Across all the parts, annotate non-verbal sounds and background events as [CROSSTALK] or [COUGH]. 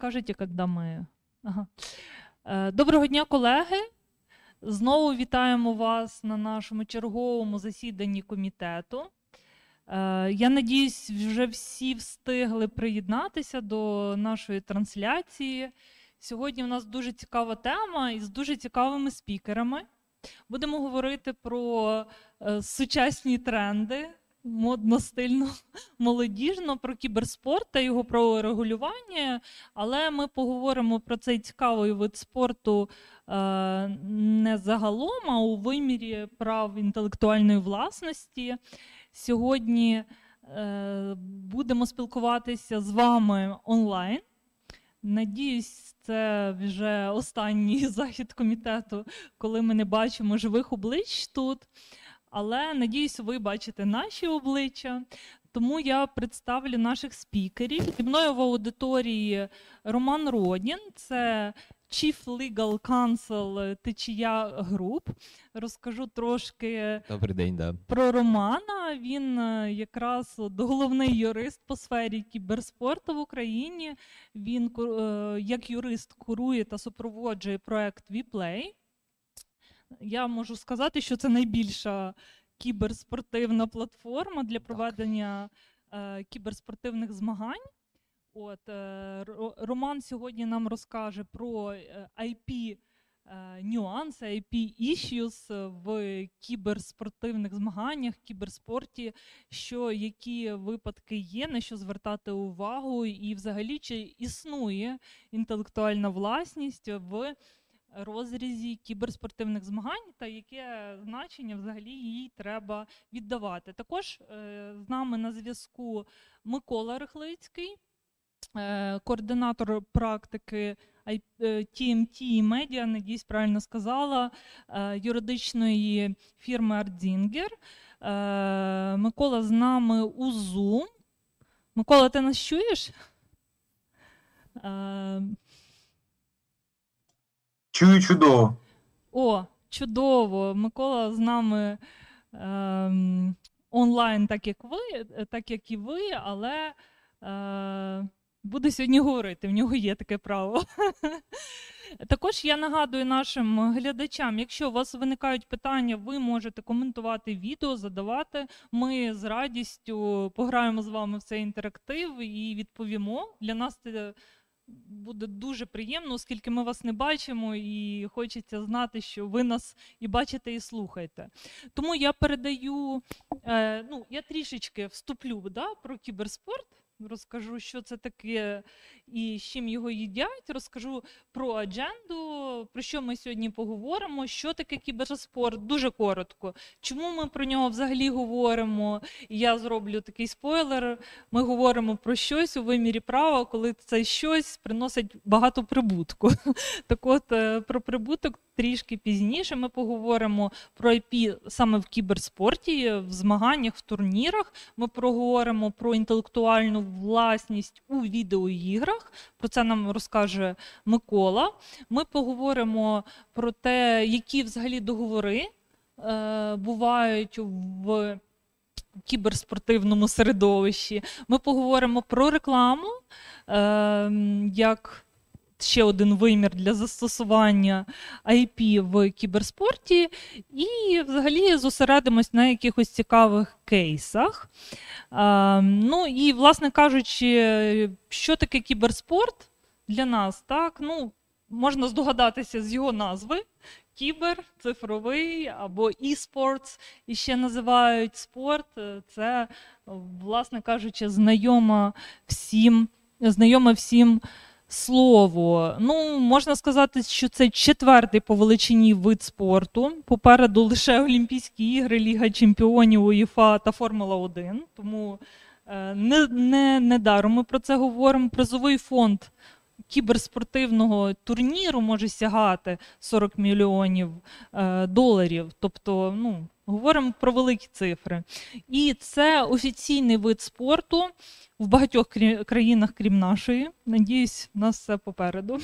скажете, коли ми. Ага. Е, доброго дня, колеги. Знову вітаємо вас на нашому черговому засіданні комітету. Е, я надіюсь, вже всі встигли приєднатися до нашої трансляції. Сьогодні у нас дуже цікава тема із дуже цікавими спікерами. Будемо говорити про е, сучасні тренди, модно, стильно, [LAUGHS] молодіжно, про кіберспорт та його праворегулювання. Але ми поговоримо про цей цікавий вид спорту е, не загалом, а у вимірі прав інтелектуальної власності. Сьогодні е, будемо спілкуватися з вами онлайн. Надіюсь, це вже останній [LAUGHS] захід комітету, коли ми не бачимо живих облич тут. Але надіюсь, ви бачите наші обличчя. Тому я представлю наших спікерів. Зі мною в аудиторії Роман Родін, це Chief Legal Counsel Течія Груп. Розкажу трошки Добрий день, да. про Романа. Він е, якраз головний юрист по сфері кіберспорту в Україні. Він е, як юрист курує та супроводжує проект VPlay. Я можу сказати, що це найбільша кіберспортивна платформа для проведення е, кіберспортивних змагань. От е, Роман сьогодні нам розкаже про IP е, нюанси, IP issues в кіберспортивних змаганнях, кіберспорті, що які випадки є, на що звертати увагу, і взагалі чи існує інтелектуальна власність в розрізі кіберспортивних змагань та яке значення взагалі їй треба віддавати. Також е, з нами на зв'язку Микола Рихлицький, е, координатор практики TMT Media, надіюсь, правильно сказала, е, юридичної фірми Arzinger. Микола з нами у Zoom. Микола, ти нас чуєш? Чую чудово. О, чудово! Микола з нами е, онлайн, так як ви, так як і ви, але е, буде сьогодні говорити. В нього є таке право. [LAUGHS] Також я нагадую нашим глядачам, якщо у вас виникають питання, ви можете коментувати відео, задавати. Ми з радістю пограємо з вами в цей інтерактив і відповімо. Для нас це буде дуже приємно, оскільки ми вас не бачимо, і хочеться знати, що ви нас і бачите, і слухаєте. Тому я передаю, е, ну, я трішечки вступлю да, про кіберспорт. Розкажу, що це таке і з чим його їдять. Розкажу про адженду, про що ми сьогодні поговоримо. Що таке кіберспорт? Дуже коротко. Чому ми про нього взагалі говоримо? Я зроблю такий спойлер. Ми говоримо про щось у вимірі права, коли це щось приносить багато прибутку. [LAUGHS] Так от е, про прибуток трішки пізніше ми поговоримо про IP саме в кіберспорті, в змаганнях, в турнірах. Ми проговоримо про інтелектуальну власність у відеоіграх. Про це нам розкаже Микола. Ми поговоримо про те, які взагалі договори е, бувають в кіберспортивному середовищі. Ми поговоримо про рекламу. Е, як ще один вимір для застосування IP в кіберспорті, і взагалі зосередимось на якихось цікавих кейсах. Ну і, власне кажучи, що таке кіберспорт для нас, так? Ну, можна здогадатися з його назви. Кібер, цифровий або e-sports, і ще називають спорт. Це, власне кажучи, знайома всім, знайома всім слово. Ну, можна сказати, що це четвертий по величині вид спорту. Попереду лише Олімпійські ігри, Ліга Чемпіонів, УЄФА та Формула 1. Тому е, не, не, не даром ми про це говоримо. Призовий фонд. Кіберспортивного турніру може сягати 40 мільйонів е, доларів. Тобто, ну, говоримо про великі цифри. І це офіційний вид спорту, в багатьох країнах, крім нашої. Надіюсь, у нас все попереду.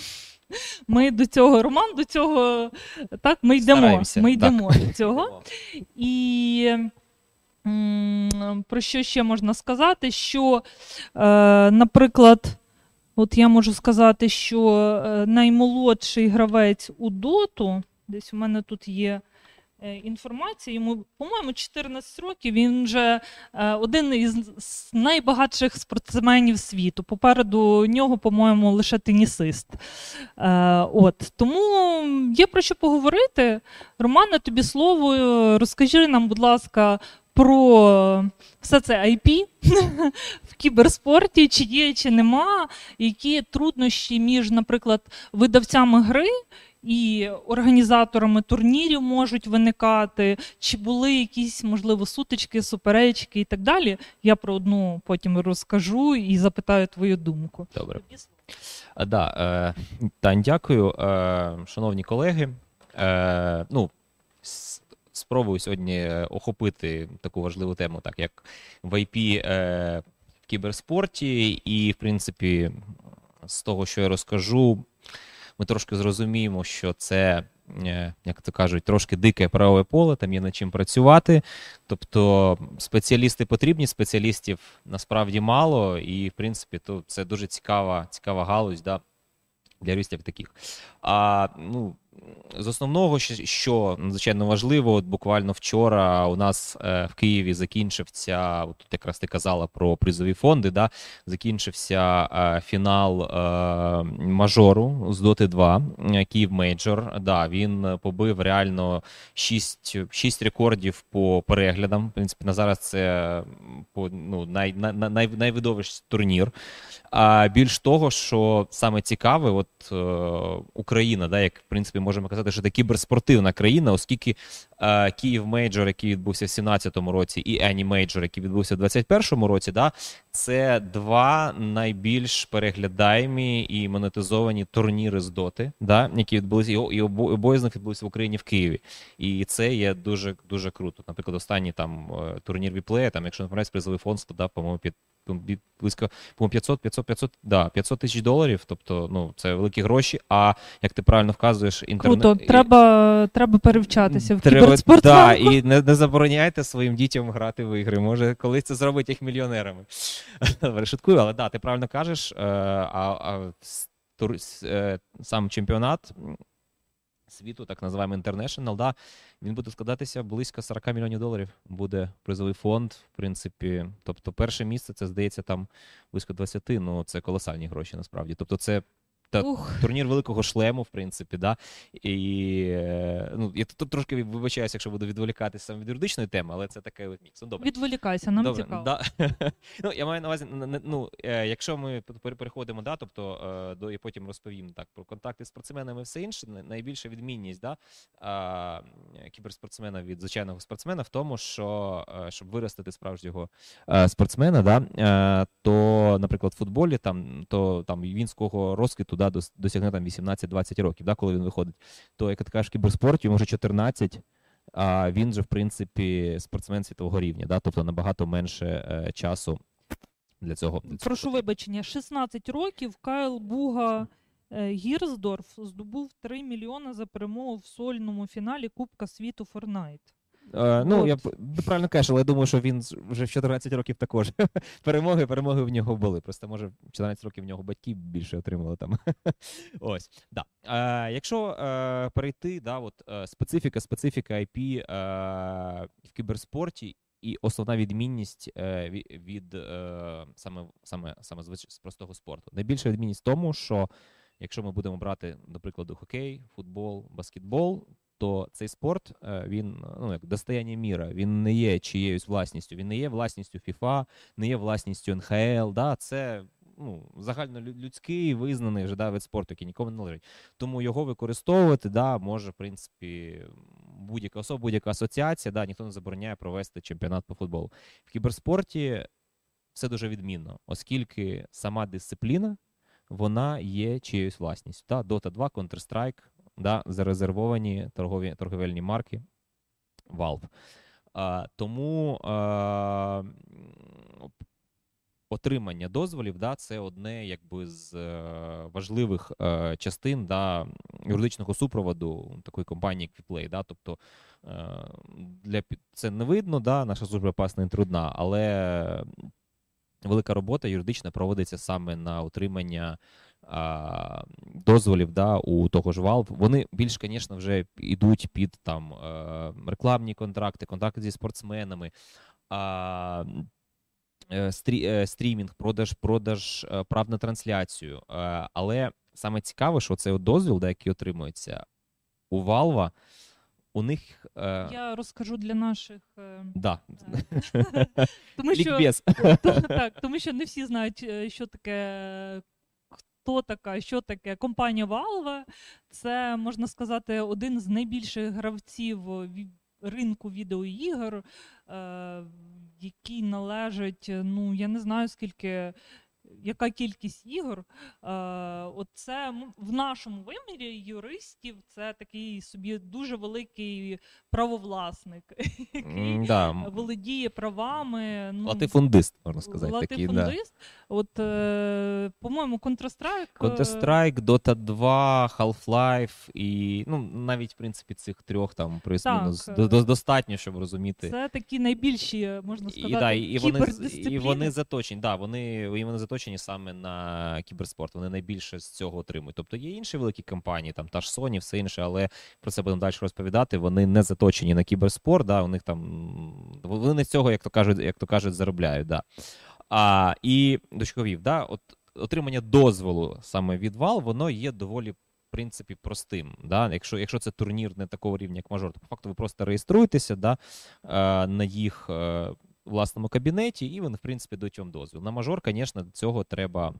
Ми до цього, Роман, до цього так, ми йдемо. Стараємося. Ми йдемо так. до цього. І про що ще можна сказати? Що, е, наприклад, От я можу сказати, що е, наймолодший гравець у доту, десь у мене тут є е, інформація, йому, по-моєму, 14 років. Він вже е, один із найбагатших спортсменів світу. Попереду нього, по-моєму, лише тенісист. От Тому є про що поговорити. Романе, тобі слово. Розкажи нам, будь ласка, про все це IP [LAUGHS] в кіберспорті, чи є, чи нема, які труднощі між, наприклад, видавцями гри. І організаторами турнірів можуть виникати, чи були якісь, можливо, сутички, суперечки і так далі. Я про одну потім розкажу і запитаю твою думку. Добре. А, да, е, Тань, дякую. Е, Шановні колеги. Е, ну, спробую сьогодні е, охопити таку важливу тему, так як в IP е, в кіберспорті, і, в принципі, з того, що я розкажу, ми трошки зрозуміємо, що це. Е, як то кажуть, трошки дике правове поле, там є над чим працювати. Тобто спеціалісти потрібні, спеціалістів насправді мало, і, в принципі, то це дуже цікава цікава галузь да, для юристів таких. А ну, з основного, що надзвичайно важливо, от буквально вчора у нас е, в Києві закінчився, от тут якраз ти казала про призові фонди. да, Закінчився е, фінал е, мажору з Доти 2, Київ Мейджор. Да, Він побив реально 6 6 рекордів по переглядам. В принципі, на зараз це по ну, най, най, най, найвидовищий турнір. А більш того, що саме цікаве, от е, Україна, да, як в принципі можемо казати, що це кіберспортивна країна, оскільки е, Київ Мейджор, який відбувся в 17-му році, і Ani Major, який відбувся в 21-му році, да, це два найбільш переглядаємі і монетизовані турніри з доти, да, які відбулися, і обоє з них відбулися в Україні в Києві. І це є дуже дуже круто. Наприклад, останній там е, турнір віплея, там, якщо не помиляюсь, призовий фонд складав, по-моєму, під близько по 500 500 500 да, 500 тисяч доларів. Тобто, ну це великі гроші. А як ти правильно вказуєш, інтернет Круто, треба треба перевчатися в треба, кіберспорт. Да, і не не забороняйте своїм дітям грати в ігри. Може, колись це зробить їх мільйонерами. [LAUGHS] Шуткую, але да, ти правильно кажеш. Е, а, а тур, е, сам чемпіонат світу, так називаємо International, да, він буде складатися близько 40 мільйонів доларів. Буде призовий фонд, в принципі. Тобто, перше місце це здається там близько 20, ну це колосальні гроші насправді. Тобто, це та турнір великого шлему, в принципі, да. І е, ну, я тут трошки вибачаюся, якщо буду відволікатися саме від юридичної теми, але це таке мікс. Ну, добре. Відволікайся, нам добре. цікаво. Да. [LAUGHS] ну, Я маю на увазі, ну, е, якщо ми переходимо, да, тобто е, до і потім розповім так про контакти з спортсменами і все інше, найбільша відмінність да, кіберспортсмена від звичайного спортсмена в тому, що щоб виростити справжнього спортсмена, да, то, наприклад, в футболі там, то там він з кого розквіту да, досягне там 18-20 років, да, коли він виходить, то як ти кажеш, в кіберспорті йому вже 14, а він же, в принципі, спортсмен світового рівня, да, тобто набагато менше е, часу для цього. Для цього. Прошу вибачення, 16 років Кайл Буга. Е, Гірсдорф здобув 3 мільйони за перемогу в сольному фіналі Кубка світу Форнайт. Uh, ну, я правильно кажеш, але я думаю, що він вже в 14 років також. [LAUGHS] Перемоги, перемоги в нього були. Просто може в 14 років в нього батьки більше отримали там. [LAUGHS] Ось. Да. Uh, якщо uh, перейти, да, от, специфіка, специфіка IP в кіберспорті. І основна відмінність е, від е, саме саме саме з простого спорту. Найбільша відмінність в тому, що якщо ми будемо брати, до прикладу, хокей, футбол, баскетбол, то цей спорт е, він ну як достояння міра, він не є чиєюсь власністю, він не є власністю FIFA, не є власністю НХЛ. Да, Це ну, загальнолюдський визнаний вже да, вид спорту, який нікому не належить. Тому його використовувати да, може, в принципі, будь-яка особа, будь-яка асоціація, да, ніхто не забороняє провести чемпіонат по футболу. В кіберспорті все дуже відмінно, оскільки сама дисципліна вона є чиєюсь власністю. Да? Dota 2, Counter-Strike да, зарезервовані торгові, торговельні марки Valve. А, Тому а, отримання дозволів да, це одне якби з е, важливих е, частин да, юридичного супроводу такої компанії, як Vplay. Да, Тобто е, для це не видно, да, наша служба пасна і трудна, але велика робота юридична проводиться саме на утримання а, дозволів да, у того ж Valve. Вони більш, звісно, вже йдуть під там е, рекламні контракти, контракти зі спортсменами. Е, е, стрімінг, продаж, продаж прав на трансляцію. Але саме цікаве, що цей дозвіл, да, який отримується у Valve, у них. е, Я розкажу для наших. Да. [LAUGHS] Тому що, [LAUGHS] так, тому що не всі знають, що таке. Хто така, що таке компанія Valve. Це можна сказати один з найбільших гравців ринку відеоігор, е, який належить, ну я не знаю скільки, яка кількість ігор. Е, Оце в нашому вимірі юристів це такий собі дуже великий правовласник, [LAUGHS] який Да. володіє правами. Ну, Латифундист, можна сказати. Латифундист. От, е, по-моєму, Counter-Strike. е, Counter-Strike, Dota 2, Half-Life і ну, навіть, в принципі, цих трьох там плюс-мінус е, достатньо, щоб розуміти. Це такі найбільші, можна сказати, І, да, і, вони, і вони заточені, да, вони, і вони заточені саме на кіберспорт. Вони найбільше з цього отримують. Тобто є інші великі компанії, там та ж Sony, все інше, але про це будемо далі розповідати. Вони не заточені на кіберспорт, да, у них там вони з цього, як то кажуть, як то кажуть, заробляють. Да. А, і дочковів, да, от отримання дозволу саме від Valve, воно є доволі. В принципі, простим, да? якщо якщо це турнір не такого рівня, як мажор, то по факту ви просто реєструєтеся да? е, на їх е, власному кабінеті, і вони, в принципі, дають вам дозвіл. На мажор, звісно, цього треба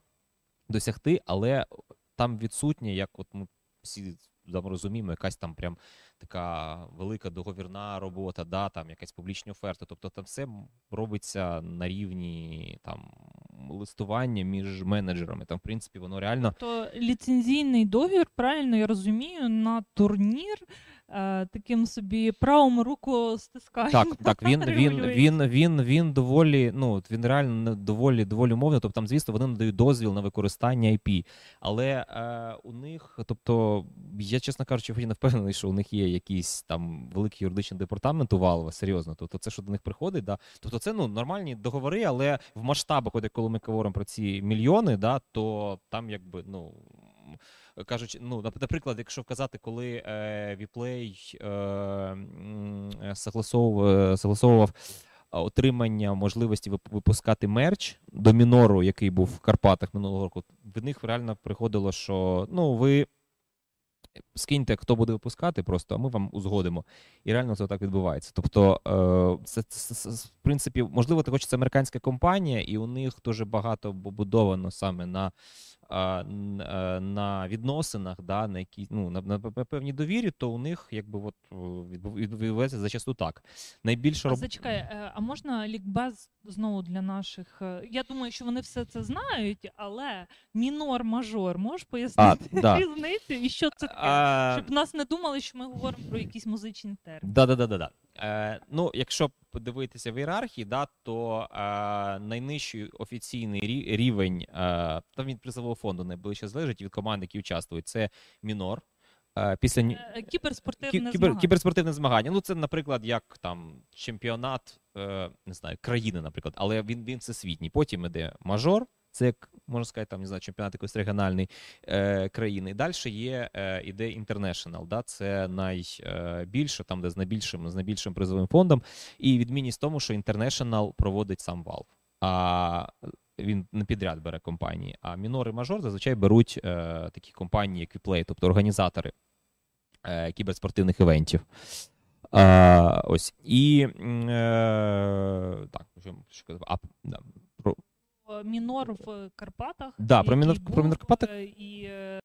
досягти, але там відсутнє, як от ми всі там розуміємо, якась там прям така велика договірна робота, да, там якась публічна оферта. Тобто там все робиться на рівні там листування між менеджерами. Там, в принципі, воно реально. То ліцензійний договір, правильно я розумію, на турнір е, таким собі правом руку стисканням. Так, так, він, [LAUGHS] він, він, він, він доволі, ну, він реально доволі, доволі умовний. Тобто, там, звісно, вони надають дозвіл на використання IP. Але е, у них, тобто, я, чесно кажучи, не впевнений, що у них є якийсь там великий юридичний департамент у Valve, серйозно. Тобто, це що до них приходить, да. Тобто, це ну нормальні договори, але в масштабах, от коли ми говоримо про ці мільйони, да, то там якби ну. Кажучи, ну наприклад, якщо вказати, коли е, WePlay е, е, согласовував, отримання можливості випускати мерч до мінору, який був в Карпатах минулого року, від них реально приходило, що ну ви скиньте, хто буде випускати, просто а ми вам узгодимо. І реально це так відбувається. Тобто, е, це, це, це, в принципі, можливо, також це американська компанія, і у них дуже багато побудовано саме на. А, На відносинах, да, на які ну на, на пе- певній довірі, то у них якби от відбу- відбувається зачасту так. Найбільша А роб... зачекай, е, а можна лікбез знову для наших. е, Я думаю, що вони все це знають, але мінор, мажор, можеш пояснити [LAUGHS] да. різницю і що це таке? А, Щоб нас не думали, що ми говоримо про якісь музичні терміни. Да, да, да, да, да. Е, ну, якщо подивитися в ієрархії, да, то е, найнижчий офіційний рівень е, там від призового фонду найближче залежить від команд, які участвують. Це мінор. Е, після Е, Кіберспортивне кібер, змагання. кіберспортивне змагання. Ну, це, наприклад, як там чемпіонат не знаю, країни, наприклад, але він, він всесвітній. Потім іде мажор, це як можна сказати, там не знаю, чемпіонат якоїсь регіональної е, країни. Далі є е, іде інтернешнл. Да? Це найбільше, там, де з найбільшим, з найбільшим призовим фондом. І відмінність в тому, що інтернешнл проводить сам Valve. А він не підряд бере компанії. А мінор і мажор зазвичай беруть е, такі компанії, як Uplay, тобто організатори е, кіберспортивних івентів. А, ось. І е, так, що, що? А, да, про, Е, Мінор в Карпатах. Да, про мінор- про мінор Карпатах. І е,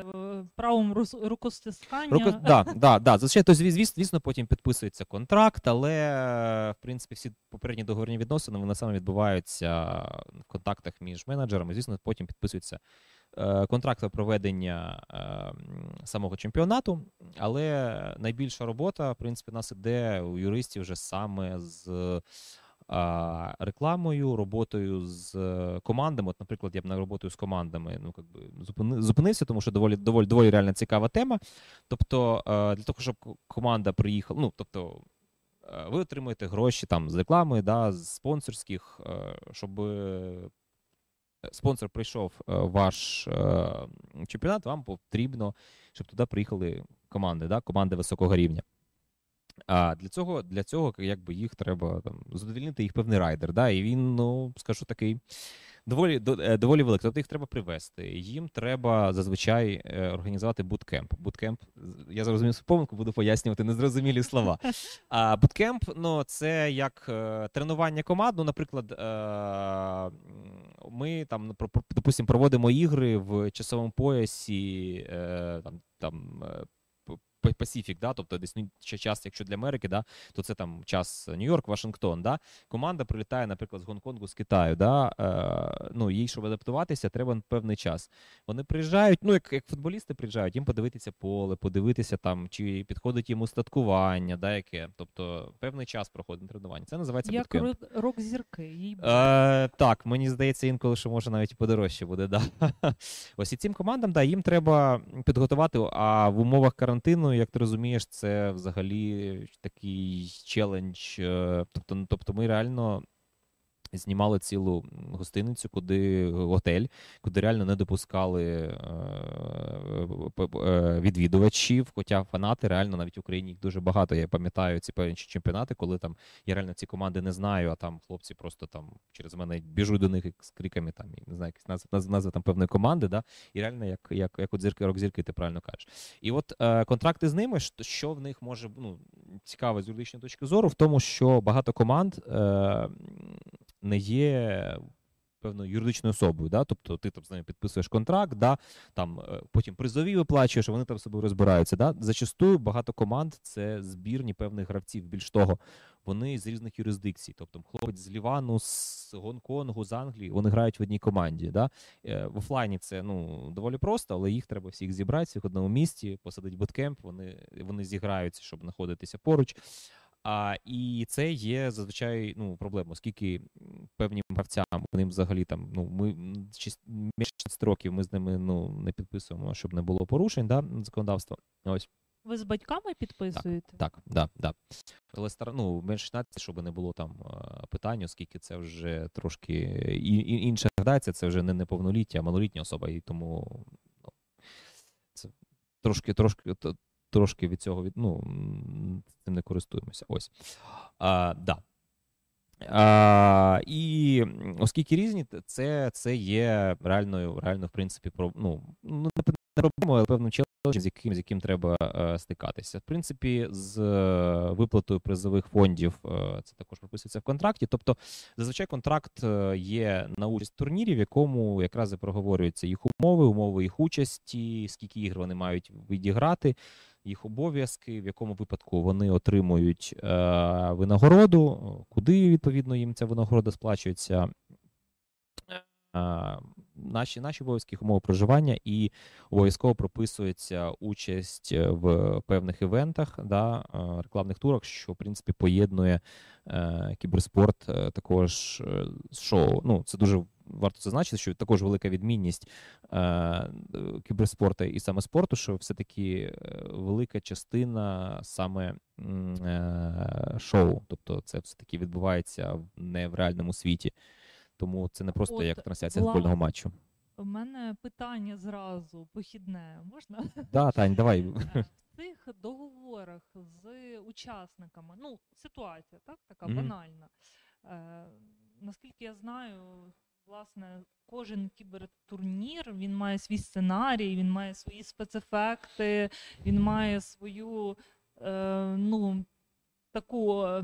правом рус- рукостискання. Руко, да, [LAUGHS] да, да. Зазвичай, то, звісно, звісно, потім підписується контракт, але в принципі всі попередні договірні відносини вони саме відбуваються в контактах між менеджерами. Звісно, потім підписується е, контракт про проведення е, самого чемпіонату. Але найбільша робота, в принципі, у нас іде у юристів вже саме з. Рекламою, роботою з е, командами. От, наприклад, я б на роботою з командами ну, как зупинився, тому що доволі, доволі, доволі реально цікава тема. Тобто, е, для того, щоб команда приїхала, ну тобто, е, ви отримуєте гроші там з рекламою, да, з спонсорських, щоб спонсор прийшов ваш чемпіонат, вам потрібно, щоб туди приїхали команди, да? команди високого рівня. А для цього для цього якби їх треба там задовільнити їх певний райдер. Да? І він, ну скажу такий доволі до- е, доволі великий. Тобто їх треба привезти. Їм треба зазвичай е, організувати буткемп. Буткемп, я зрозумів свою помилку, буду пояснювати незрозумілі слова. [LAUGHS] А буткемп, ну це як е, тренування команд. Ну, наприклад, ми там, ну, допустим, проводимо ігри в часовому поясі там, там Pacific, да, тобто десь ну, ще час, якщо для Америки, да, то це там час Нью-Йорк, Вашингтон. Да. Команда прилітає, наприклад, з Гонконгу, з Китаю. Да, е, ну, їй, щоб адаптуватися, треба певний час. Вони приїжджають, ну як, як футболісти приїжджають, їм подивитися поле, подивитися там, чи підходить їм устаткування, да, яке. Тобто певний час проходить на тренування. Це називається Як рок- рок-зірки. їй. Е, так, мені здається, інколи що може навіть і подорожче буде. Да. [LAUGHS] Ось і цим командам, да, їм треба підготувати, а в умовах карантину, як ти розумієш, це взагалі такий челендж. е, Тобто, ну, тобто ми реально. Знімали цілу гостиницю, куди готель, куди реально не допускали е, е, відвідувачів. Хоча фанати реально навіть в Україні їх дуже багато. Я пам'ятаю ці певні чемпіонати, коли там я реально ці команди не знаю, а там хлопці просто там через мене біжуть до них з криками, там не знаю, якісь назви, назви, назви там певної команди, да, і реально як, як, як от зірки, рок-зірки, ти правильно кажеш. І от е, контракти з ними, що в них може ну, цікаво з юридичної точки зору, в тому, що багато команд е, не є. Певною юридичною особою, да? тобто ти там з ними підписуєш контракт, да? там е, потім призові виплачуєш, вони там собою розбираються. Да? Зачастую багато команд це збірні певних гравців. Більш того, вони з різних юрисдикцій. Тобто хлопець з Лівану, з Гонконгу, з Англії, вони грають в одній команді. Да? Е, В офлайні це ну, доволі просто, але їх треба всіх зібрати в одному місті, посадити буткемп, вони, вони зіграються, щоб знаходитися поруч. А, і це є зазвичай ну, проблема, оскільки певним гравцям вони взагалі там, ну, ми м, шість- більше 16 років ми з ними ну, не підписуємо, щоб не було порушень да, законодавства. Ось. Ви з батьками підписуєте? Так, да, да. Але стар... ну, менше 16, щоб не було там е, питань, оскільки це вже трошки і, і, інша градація, це вже не неповноліття, а малолітня особа, і тому ну, це трошки, трошки, трошки від цього від, ну, цим не користуємося. Ось. А, да. А, і оскільки різні, це, це є реальною, реально, в принципі, про, ну, ну, не п- не проблемою, але певним челенджем, з яким, з яким треба е, стикатися. В принципі, з е, виплатою призових фондів е, це також прописується в контракті. Тобто, зазвичай контракт е, є на участь в турнірі, в якому якраз і проговорюються їх умови, умови їх участі, скільки ігр вони мають відіграти, їх обов'язки, в якому випадку вони отримують е, винагороду, куди відповідно їм ця винагорода сплачується. Е, Наші, наші обов'язки, умови проживання, і обов'язково прописується участь е, в певних івентах, да, е, рекламних турах, що в принципі поєднує е, кіберспорт е, також з шоу. Ну, це дуже варто зазначити, що також велика відмінність е, кіберспорту і саме спорту, що все-таки е, велика частина саме е, шоу. Тобто це все-таки відбувається не в реальному світі. Тому це не просто От, як трансляція власне. футбольного матчу. У мене питання зразу похідне. Можна? Да, Тань, давай. Е, В цих договорах з учасниками, ну, ситуація, так, така Мгм. банальна. Е, наскільки я знаю, власне, кожен кібертурнір він має свій сценарій, він має свої спецефекти, він має свою е, ну, таку. е,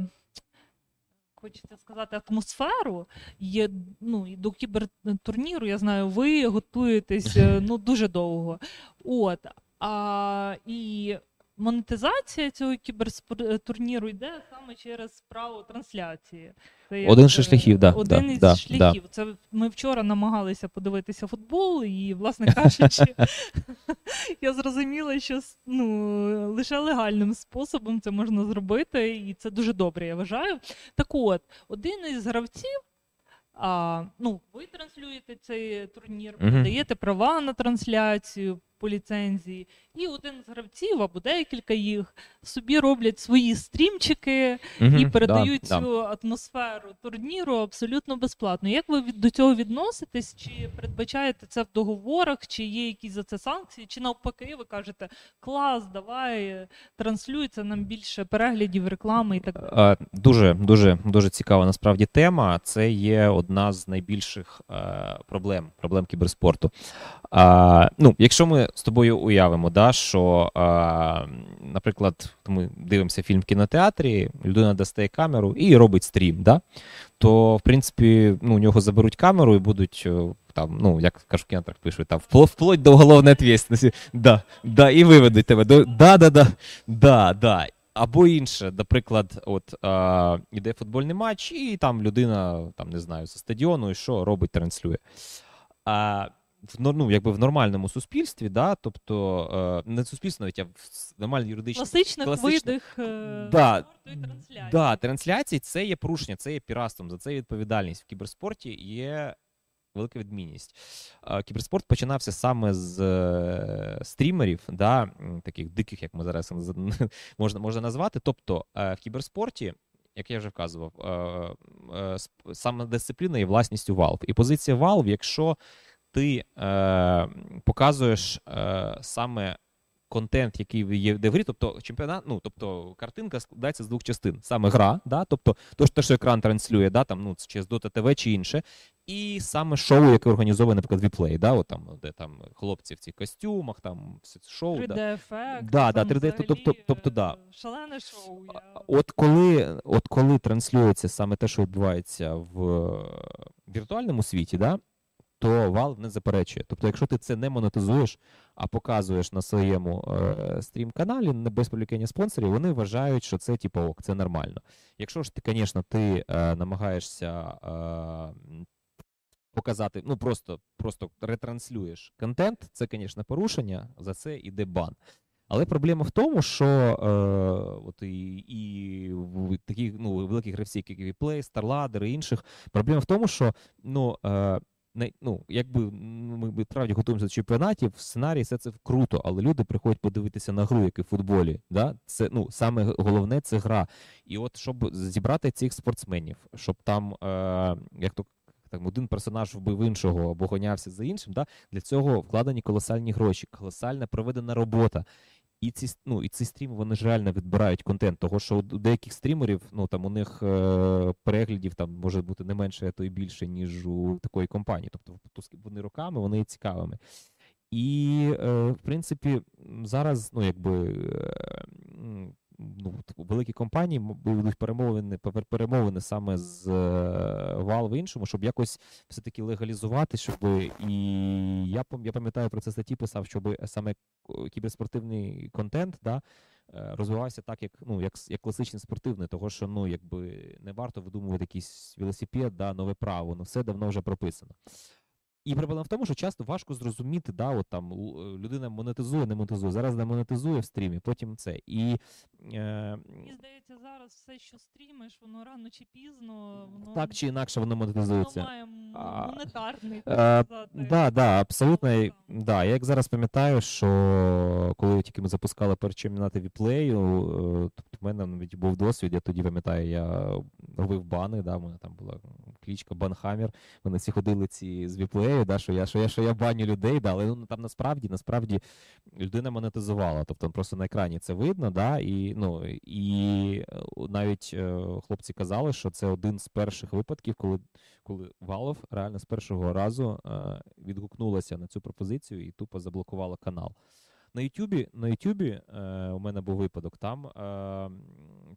Хочеться сказати, атмосферу є ну, і до кібертурніру, я знаю, ви готуєтесь е, ну, дуже довго. От. А, і монетизація цього кібертурніру йде саме через право трансляції. Це як, Один із е, шляхів, да, Один да, із да, шляхів. Це ми вчора намагалися подивитися футбол, і, власне кажучи, [LAUGHS] я зрозуміла, що ну, лише легальним способом це можна зробити, і це дуже добре, я вважаю. Так от, один із гравців. А, ну, ви транслюєте цей турнір, Мгм. даєте права на трансляцію, по ліцензії, і один з гравців або декілька їх собі роблять свої стрімчики і передають да, цю атмосферу турніру абсолютно безплатно. Як ви до цього відноситесь? Чи передбачаєте це в договорах, чи є якісь за це санкції, чи навпаки, ви кажете клас, давай транслюй, це нам більше переглядів, реклами і так далі. Е, Дуже дуже дуже цікава насправді тема. Це є одна з найбільших е, проблем проблем кіберспорту. Е, ну, якщо ми з тобою уявимо, да, що, е, наприклад, ми дивимося фільм в кінотеатрі, людина достає камеру і робить стрім, да, то в принципі ну, у нього заберуть камеру і будуть. е, Там, ну, як кажуть, в кінотеатрах пишуть, там вплоть до уголовної відповідальності. Да, да, і виведуть тебе. Да, да, да, да, да. Або інше, наприклад, от е, іде футбольний матч, і там людина, там не знаю, зі стадіону, і що робить, транслює. А в, ну, якби в нормальному суспільстві, да, тобто е, не суспільство, навіть а в нормальній юридичній Класичних класично. видах е, Да, трансляцій. Да, трансляції це є порушення, це є піратством, за це є відповідальність. В кіберспорті є велика відмінність. Е, Кіберспорт починався саме з стрімерів, да, таких диких, як ми зараз [LAUGHS] можна, можна назвати. Тобто в кіберспорті. Як я вже вказував, саме дисципліна є власністю Valve. І позиція Valve, якщо ти е, показуєш е, саме контент, який є в грі, тобто чемпіонат, ну тобто картинка складається з двох частин: саме гра, да, тобто то, що- те, що екран транслює, да, там, ну, чи з Dota TV чи інше, і саме шоу, яке організовує, наприклад, WePlay, да, от там, де там хлопці в цих костюмах, там все це шоу. 3D Да. ефект. Да, да, 3D, тобто- тобто, е, да. Шалене шоу. Я... От коли, от коли транслюється саме те, що відбувається в е, віртуальному світі, да, то Valve не заперечує. Тобто, якщо ти це не монетизуєш, а показуєш на своєму е, стрім-каналі не без привлікання спонсорів, вони вважають, що це типу ок, це нормально. Якщо ж ти, звісно, ти е, намагаєшся е, показати, ну просто, просто ретранслюєш контент, це, звісно, порушення, за це йде бан. Але проблема в тому, що е, от і, і в таких ну, великих гравців, як WePlay, StarLadder і інших, проблема в тому, що ну, е, ну, якби ми справді готуємося до чемпіонатів, сценарій все це круто, але люди приходять подивитися на гру, як і в футболі. Да? Це ну, саме головне це гра. І от щоб зібрати цих спортсменів, щоб там, е, як то там один персонаж вбив іншого або гонявся за іншим, да? для цього вкладені колосальні гроші, колосальна проведена робота. І ці ну, і ці стріми вони ж реально відбирають контент. Того, що у деяких стрімерів, ну там у них е, переглядів там може бути не менше, а то й більше, ніж у такої компанії. Тобто вони роками, вони цікавими. І, е, в принципі, зараз, ну, якби. е, Ну, великі компанії будуть перемовини, перемовини саме з е, Valve і іншому, щоб якось все-таки легалізувати, щоб і я я пам'ятаю про це статті писав, щоб саме кіберспортивний контент да, е, розвивався так, як ну як, як класичний спортивний, того що ну якби не варто видумувати якийсь велосипед, да, нове право, ну все давно вже прописано. І проблема в тому, що часто важко зрозуміти, да, от там е, людина монетизує, не монетизує. Зараз не монетизує в стрімі, потім це. І е, Мені здається, зараз все, що стрімиш, воно рано чи пізно, воно, так чи інакше воно воно монетизується. має м- А, монетарний, Е, так. Да, да, абсолютно. і- Да, я як зараз пам'ятаю, що коли тільки ми запускали перші чемпіонати віплею, е, тобто в мене навіть був досвід, я тоді пам'ятаю, я робив бани, да, у мене там була клічка Банхаммер, вони всі ходили ці з віплею, да, що я, що я, що я баню людей, да, але ну, там насправді, насправді людина монетизувала, тобто просто на екрані це видно, да, і, ну, і е, навіть е, хлопці казали, що це один з перших випадків, коли коли Valve реально з першого разу е, відгукнулася на цю пропозицію і тупо заблокувала канал. На Ютубі, на Ютубі е, у мене був випадок. Там е,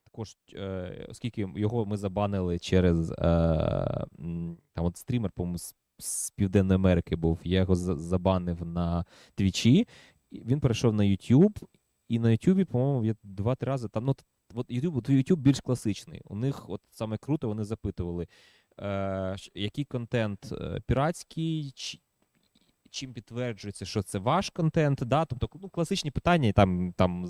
також, е, оскільки його ми забанили через е, там от стрімер, по-моєму, з, з Південної Америки був. Я його забанив на Твічі. Він перейшов на YouTube, і на Ютубі, по-моєму, я два-три рази там. Ну, от YouTube, YouTube більш класичний. У них от саме круто, вони запитували, е, який контент е, піратський, чим підтверджується, що це ваш контент, да? тобто ну, класичні питання, там, там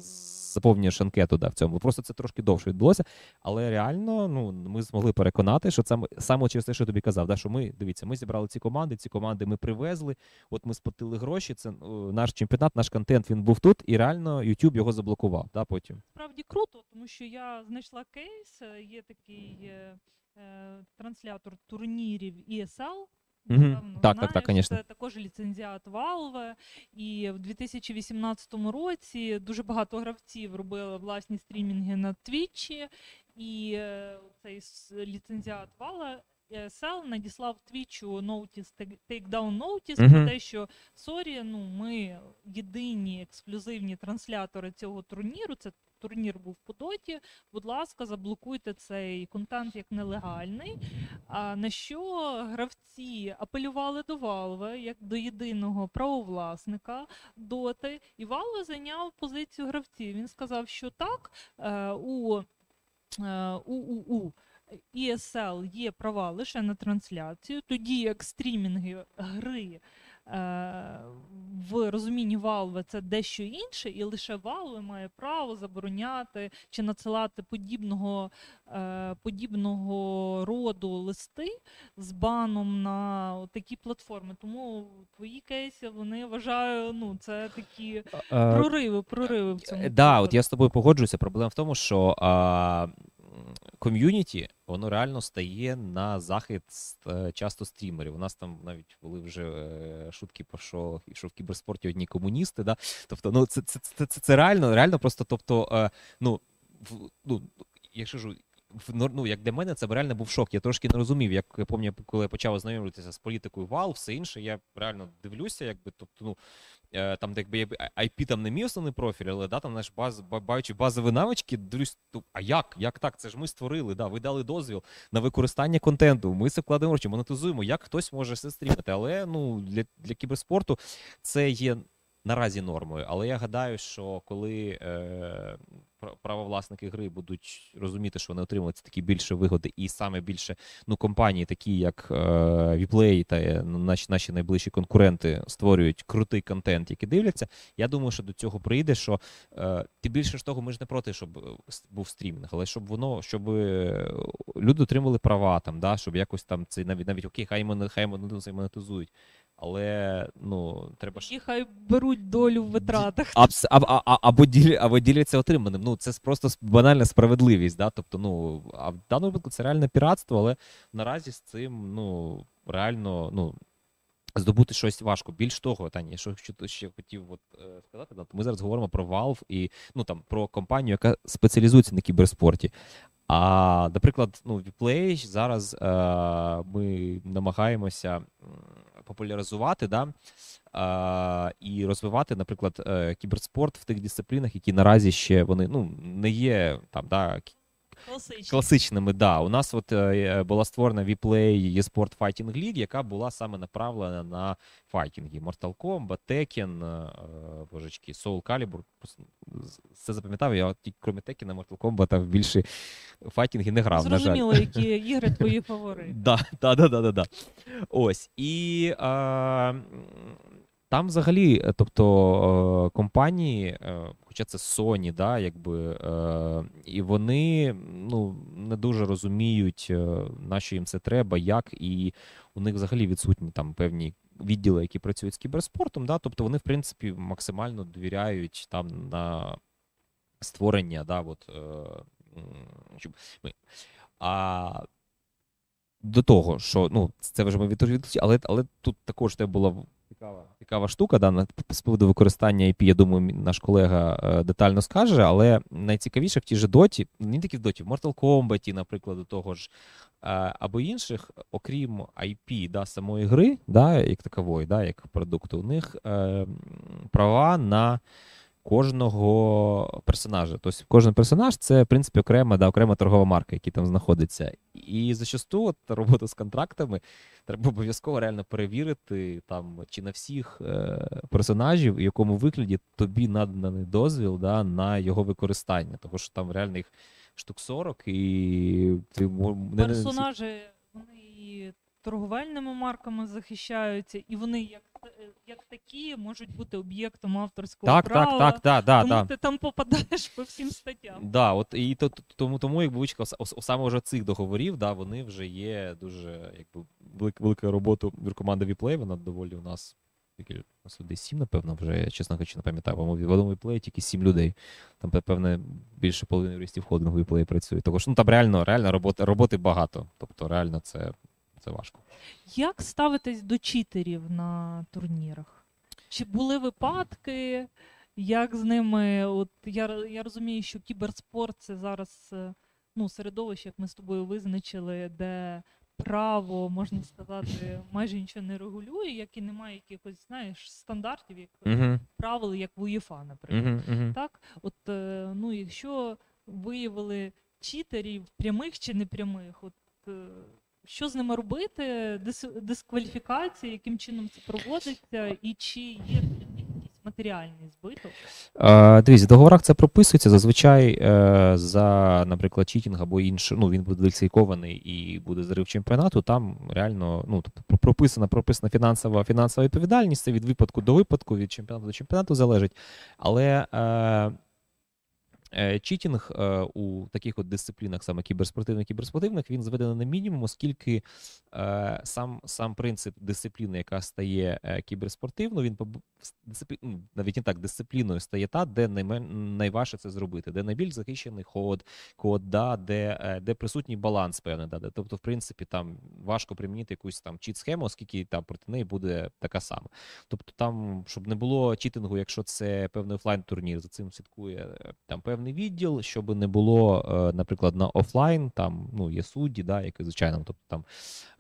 заповнюєш анкету да, в цьому. Просто це трошки довше відбулося. Але реально ну, ми змогли переконати, що це саме через те, що тобі казав, да, що ми дивіться, ми зібрали ці команди, ці команди ми привезли, от ми сплатили гроші. Це наш чемпіонат, наш контент він був тут, і реально YouTube його заблокував. Да, потім. Справді круто, тому що я знайшла кейс, е, є такий е, е, транслятор турнірів ESL. Мгм. напевно, Так, так, так, конечно. Це також ліцензіат Valve. І в 2018 році дуже багато гравців робили власні стрімінги на Твічі. І е, цей ліцензіат Valve ESL надіслав Твічу takedown notice Мгм. про те, що sorry, ну ми єдині ексклюзивні транслятори цього турніру. Це турнір був по доті. Будь ласка, заблокуйте цей контент як нелегальний. А на що гравці апелювали до Valve як до єдиного правовласника доти, і Valve зайняв позицію гравців. Він сказав, що так, е, у, е, у, у, у ESL є права лише на трансляцію, тоді як стрімінги гри. Е, В розумінні Valve це дещо інше, і лише Valve має право забороняти чи надсилати подібного, е, подібного роду листи з баном на такі платформи. Тому твої кейси вони вважаю, ну це такі прориви, прориви в цьому. Е, Да, от я з тобою погоджуюся. Проблема в тому, що а, ком'юніті воно реально стає на захист е, часто стрімерів. У нас там навіть були вже е, шутки про що, що в кіберспорті одні комуністи. Да? Тобто, ну це, це, це, це, це реально, реально просто, тобто, е, ну, в, ну, якщо ж. Ну, як для мене, це реально був шок. Я трошки не розумів, як я пам'ятаю, коли я почав ознайомитися з політикою Valve, все інше, я реально дивлюся, якби, тобто, ну, е, там, де якби IP там не мій основний профіль, але да, там знаєш, баз, ба- бачу базові навички, дивлюсь, ну, а як? Як так? Це ж ми створили, да, ви дали дозвіл на використання контенту. Ми це вкладемо гроші, монетизуємо. Як хтось може це стрімити? Але ну, для, для кіберспорту це є наразі нормою. Але я гадаю, що коли е, правовласники гри будуть розуміти, що вони отримують такі більше вигоди, і саме більше ну, компанії, такі як е, та е, наші, наші найближчі конкуренти, створюють крутий контент, який дивляться. Я думаю, що до цього прийде, що е, тим більше ж того, ми ж не проти, щоб був стрімінг, але щоб воно, щоб люди отримали права там, да, щоб якось там це навіть навіть окей, хай монетизують, монетизують. Але ну треба ж І хай беруть долю в витратах. Абс, аб, а, а, або, ділі, або діляться отриманим. Ну, це просто банальна справедливість. Да? Тобто, ну, а в даному випадку це реальне піратство, але наразі з цим ну, реально ну, здобути щось важко. Більш того, Таня, що ще, ще хотів от, е, сказати, да, ми зараз говоримо про Valve і ну, там, про компанію, яка спеціалізується на кіберспорті. А, наприклад, ну, Vplay зараз е, ми намагаємося популяризувати, да, е, і розвивати, наприклад, е, кіберспорт в тих дисциплінах, які наразі ще вони ну, не є там, да, к- класичними. Да. У нас от е, була створена Vplay eSport Fighting League, яка була саме направлена на файтінги. Mortal Kombat, Tekken, е, божечки, Soul Calibur. Це запам'ятав, я от тільки крім Tekken, Mortal Kombat в більше файтінги не грав, на жаль. Зрозуміло, які [LAUGHS] ігри твої фаворити. Да, да, да, да, да, да. Ось. І м, там взагалі, е, тобто е, компанії, е, хоча це Sony, да, якби, і вони ну, не дуже розуміють, на що їм це треба, як, і у них взагалі відсутні там певні відділи, які працюють з кіберспортом. Да, тобто вони, в принципі, максимально довіряють там на створення, да, от, щоб ми. А до того, що ну, це вже ми відповідали, але, але тут також тебе була цікава, цікава штука, да, з поводу використання IP, я думаю, наш колега е, детально скаже, але найцікавіше в тій же доті, не тільки в доті, в Mortal Kombat, наприклад, до того ж, е, або інших, окрім IP да, самої гри, да, як такової, да, як продукту, у них е, права на кожного персонажа. Тобто кожен персонаж це, в принципі, окрема, да, окрема торгова марка, яка там знаходиться. І зачасту от, роботу з контрактами [LAUGHS] треба обов'язково реально перевірити, там, чи на всіх е, персонажів, в якому вигляді тобі наданий дозвіл да, на його використання. Тому що там реально їх штук 40, і ти Персонажі вони торговельними марками захищаються, і вони як, е, як такі можуть бути об'єктом авторського Так, права. так, так, да, да, тому да. ти там попадаєш по всім статтям. Да, от і то, то- тому, тому як вичитка саме вже цих договорів, да, вони вже є дуже якби велика, велика робота команди WePlay, вона доволі у нас. Нас людей сім, напевно, вже я чесно кажучи, не пам'ятаю. По-моєму, в одному віплеї тільки сім людей. Там, певне, більше половини юристів холдингу віплеї працює. Тому що ну, там реально, реально роботи, роботи багато. Тобто, реально це, це важко. Як ставитесь до читерів на турнірах? Чи були випадки? Як з ними? От я, я розумію, що кіберспорт це зараз е, ну, середовище, як ми з тобою визначили, де право, можна сказати, майже нічого не регулює, як і немає якихось, знаєш, стандартів, як Угу, правил, як в УЄФА, наприклад. угу, угу. Так, от е, ну, якщо виявили читерів, прямих чи непрямих, от е, що з ними робити? Дис- дискваліфікація, яким чином це проводиться, і чи є матеріальний збиток? Е, дивіться, в договорах це прописується. Зазвичай е, за, наприклад, читінг або інше, ну він буде лексейкований і буде зрив чемпіонату. Там реально ну, тобто, прописана, прописана фінансова, фінансова відповідальність. Це від випадку до випадку, від чемпіонату до чемпіонату залежить. Але е, е, читінг е, у таких от дисциплінах, саме кіберспортивних, кіберспортивних, він зведений на мінімум, оскільки е, сам, сам принцип дисципліни, яка стає кіберспортивною, він ну, навіть не так, дисципліною стає та, де найважче це зробити, де найбільш захищений ход, код, да, де, де присутній баланс певний. Да, де, тобто, в принципі, там важко примінити якусь там чіт-схему, оскільки там проти неї буде така сама. Тобто, там, щоб не було читингу, якщо це певний офлайн-турнір, за цим слідкує там певний відділ, щоб не було, е, наприклад, на офлайн, там ну, є судді, да, які звичайно, тобто там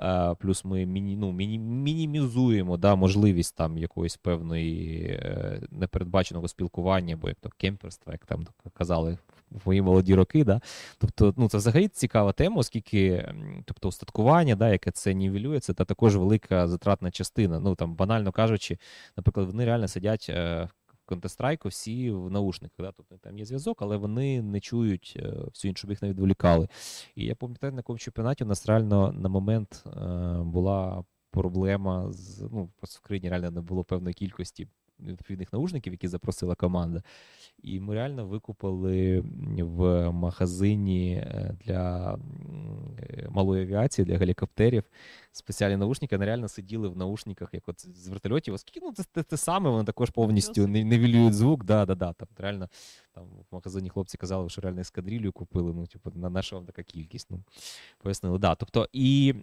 е, плюс ми міні, ну, міні, мінімізуємо да, можливість там якоїсь певної е, непередбаченого спілкування, або як то кемперства, як там казали в мої молоді роки. Да? Тобто, ну це взагалі цікава тема, оскільки тобто, устаткування, да, яке це нівелює, це та також велика затратна частина. Ну там банально кажучи, наприклад, вони реально сидять. Counter-Strike всі в наушниках, да? тобто там є зв'язок, але вони не чують е, всю іншу, щоб їх не відволікали. І я пам'ятаю, на якому чемпіонаті у нас реально на момент е, була проблема з ну, в країні реально не було певної кількості відповідних наушників, які запросила команда. І ми реально викупили в магазині е, для малої авіації, для гелікоптерів спеціальні наушники. Вони реально сиділи в наушниках, як от з вертольотів. Оскільки ну, це те, те саме, вони також повністю не- нівелюють звук. Да, да, да. Там реально там в магазині хлопці казали, що реально ескадрилью купили. Ну, типу, на наша вам така кількість. Ну, пояснили. Да, тобто, і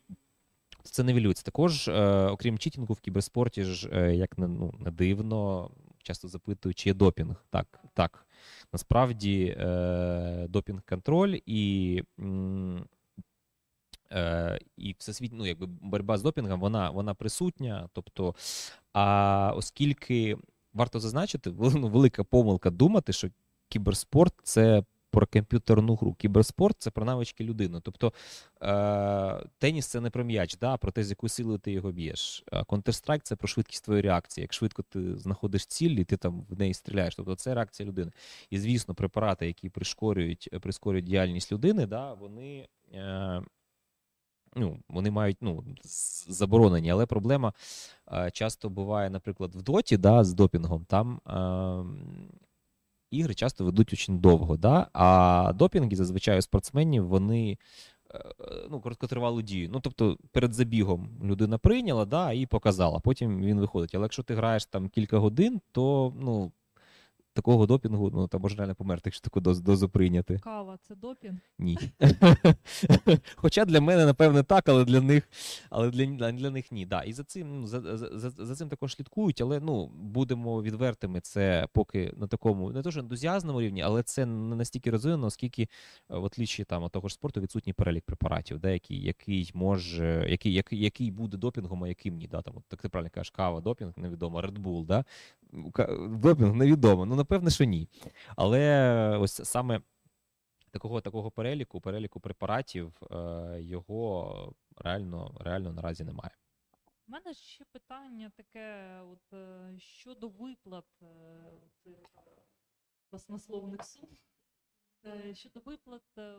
це нивелюється. Також, е, окрім читінгу, в кіберспорті ж, е, як не, ну, не дивно, часто запитують, чи є допінг. Так, так. Насправді е, допінг-контроль і. м, Е, і всесвітня, ну, якби боротьба з допінгом, вона, вона присутня. Тобто, а оскільки варто зазначити, ну, велика помилка думати, що кіберспорт це про комп'ютерну гру. Кіберспорт це про навички людини. Тобто е, теніс це не про м'яч, да, про те, з якою силою ти його б'єш. А Counter-Strike це про швидкість твоєї реакції. Як швидко ти знаходиш ціль, і ти там в неї стріляєш. Тобто це реакція людини. І звісно, препарати, які прискорюють, прискорюють діяльність людини, да, вони. Е, Ну, вони мають ну, заборонені, але проблема е, часто буває, наприклад, в доті да, з допінгом. Там е, ігри часто ведуть дуже довго. Да? А допінги зазвичай у спортсменів вони е, ну, короткотривалу дію. Ну, тобто перед забігом людина прийняла да, і показала, потім він виходить. Але якщо ти граєш там кілька годин, то ну, такого допінгу ну, там може реально померти, якщо таку дозу, дозу прийняти. Кава це допінг. Ні. [LAUGHS] Хоча для мене, напевне, так, але для них, але для, для, них ні. Да. І за цим, ну, за, за, за, за цим також слідкують, але ну, будемо відвертими, це поки на такому, не то що ентузіазному рівні, але це не настільки розвинено, оскільки, е, в отличі там, от того ж спорту, відсутній перелік препаратів, да, який, який може, який, який, який буде допінгом, а яким ні. Да, там, от, так ти правильно кажеш, кава, допінг, невідомо, Red Bull, да? Допінг невідомо. Ну, напевне, що ні. Але ось саме такого такого переліку, переліку препаратів, е, його реально, реально наразі немає. У мене ще питання таке: от, е, щодо виплат е, цих баснословних сум. Е, Щодо виплат е,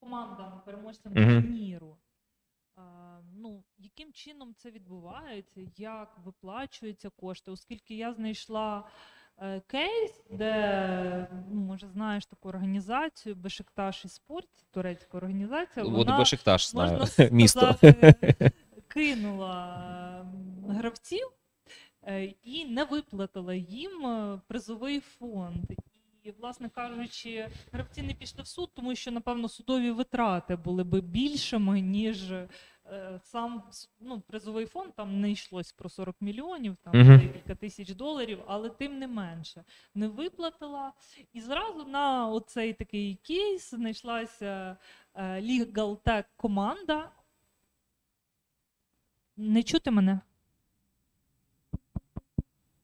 командам, переможцям Мгм. турніру. ну, яким чином це відбувається, як виплачуються кошти, оскільки я знайшла е, кейс, де ну, може знаєш таку організацію Бешикташ і спорт, турецька організація. От Вона, Бешикташ знаю, можна [LAUGHS] місто. [LAUGHS] кинула гравців е, і не виплатила їм е, призовий фонд. І, власне кажучи, гравці не пішли в суд, тому що, напевно, судові витрати були би більшими, ніж е, сам ну, призовий фонд. Там не йшлось про 40 мільйонів, там Мгм. декілька тисяч доларів, але тим не менше не виплатила. І зразу на оцей такий кейс знайшлася е, Legal Tech команда. Не чути мене?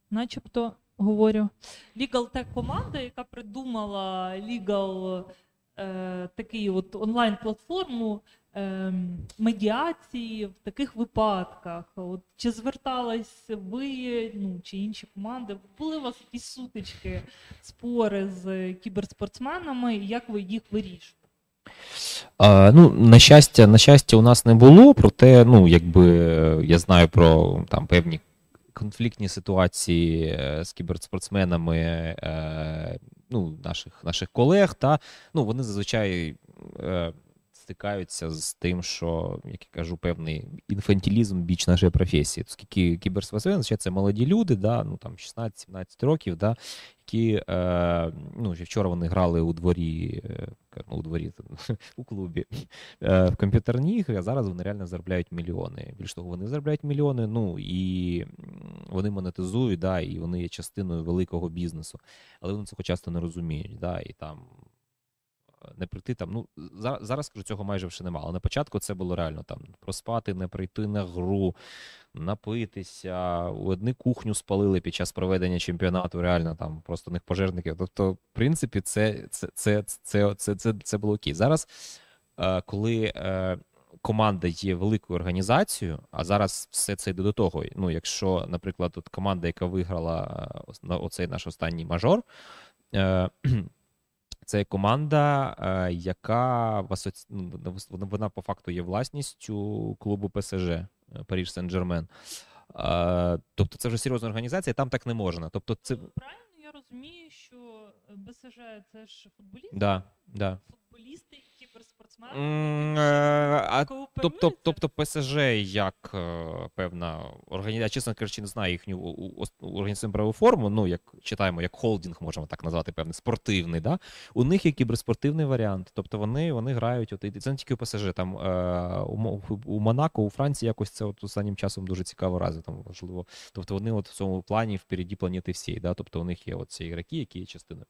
Начебто говорю. Legal Tech команда, яка придумала Legal е, такий от онлайн-платформу е, медіації в таких випадках. От, чи звертались ви, ну, чи інші команди? Були у вас якісь сутички, спори з кіберспортсменами, і як ви їх вирішували? А, ну, на щастя, на щастя, у нас не було, проте, ну, якби е, я знаю про там певні конфліктні ситуації е, з кіберспортсменами е, ну, наших, наших колег, та ну, вони зазвичай е, стикаються з тим, що, як я кажу, певний інфантилізм біч нашої професії. Оскільки кіберспортсмени, це молоді люди, да, ну, там 16-17 років, да, які е, ну, вчора вони грали у дворі, е, ну, у дворі [LAUGHS] у клубі е, в комп'ютерні ігри, а зараз вони реально заробляють мільйони. Більш того, вони заробляють мільйони, ну і вони монетизують, да, і вони є частиною великого бізнесу. Але вони цього часто не розуміють, да, і там. Не прийти там, ну зараз, кажу, цього майже вже немає. Але на початку це було реально там проспати, не прийти на гру, напитися. Одни кухню спалили під час проведення чемпіонату. Реально там просто у них пожежники. Тобто, в принципі, це, це, це, це, це, це, це було окей. Зараз, е, коли е, команда є великою організацією, а зараз все це йде до того. Ну, якщо, наприклад, от команда, яка виграла е, на оцей наш останній мажор. Е, Це команда, е, яка в асоці... ну, вона- по факту є власністю клубу ПСЖ Паріж Сен-Жермен. Е, Тобто це вже серйозна організація, там так не можна. Тобто, це Правильно я розумію, що БСЖ це ж футболісти? да, да. Футболісти, кіберспортсмени. М, е, А? Тобто, тобто ПСЖ як е, певна організація, чесно кажучи, не знаю їхню організаційну правову форму, ну як читаємо, як холдинг, можемо так назвати, певний спортивний. Да? У них є кіберспортивний варіант. Тобто вони, вони грають, от, і це не тільки у ПСЖ, там е, у, у Монако, у Франції якось це от останнім часом дуже цікаво рази. Там важливо. Тобто вони от в цьому плані впереді планети всієї. Да? Тобто у них є от ці ігроки, які є частиною.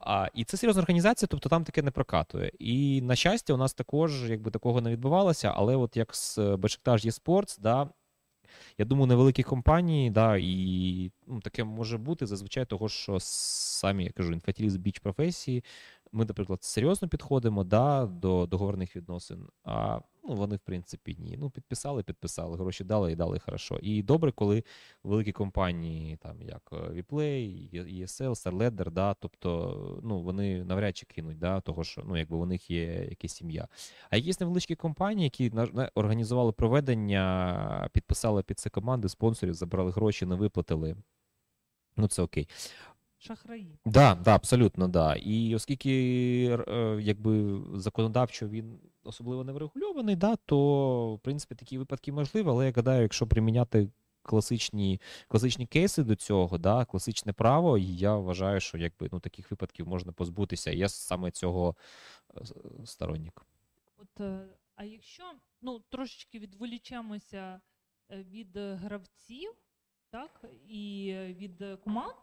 А, і це серйозна організація, тобто там таке не прокатує. І на щастя, у нас також якби такого не відбувалося, але от як з е, Бешикташ є спортс, да, я думаю, невеликі компанії, да, і ну, таке може бути зазвичай того, що самі, я кажу, інфатілізм біч професії. Ми, наприклад, серйозно підходимо да, до договорних відносин. А ну, вони, в принципі, ні. Ну, підписали, підписали, гроші дали і дали хорошо. І добре, коли великі компанії, там як е, Vplay, ESL, StarLadder, да, тобто ну, вони навряд чи кинуть, да, того, що ну, якби у них є якась сім'я. А якісь невеличкі компанії, які організували проведення, підписали під це команди, спонсорів, забрали гроші, не виплатили. Ну, це окей. Шахраї. Да, да, абсолютно, да. І оскільки е, якби законодавчо він особливо не врегульований, да, то в принципі такі випадки можливі, але я гадаю, якщо приміняти класичні, класичні кейси до цього, да, класичне право, я вважаю, що якби ну таких випадків можна позбутися. Я саме цього е, сторонник. От, е, а якщо ну, трошечки відволічемося від гравців, так, і від команд,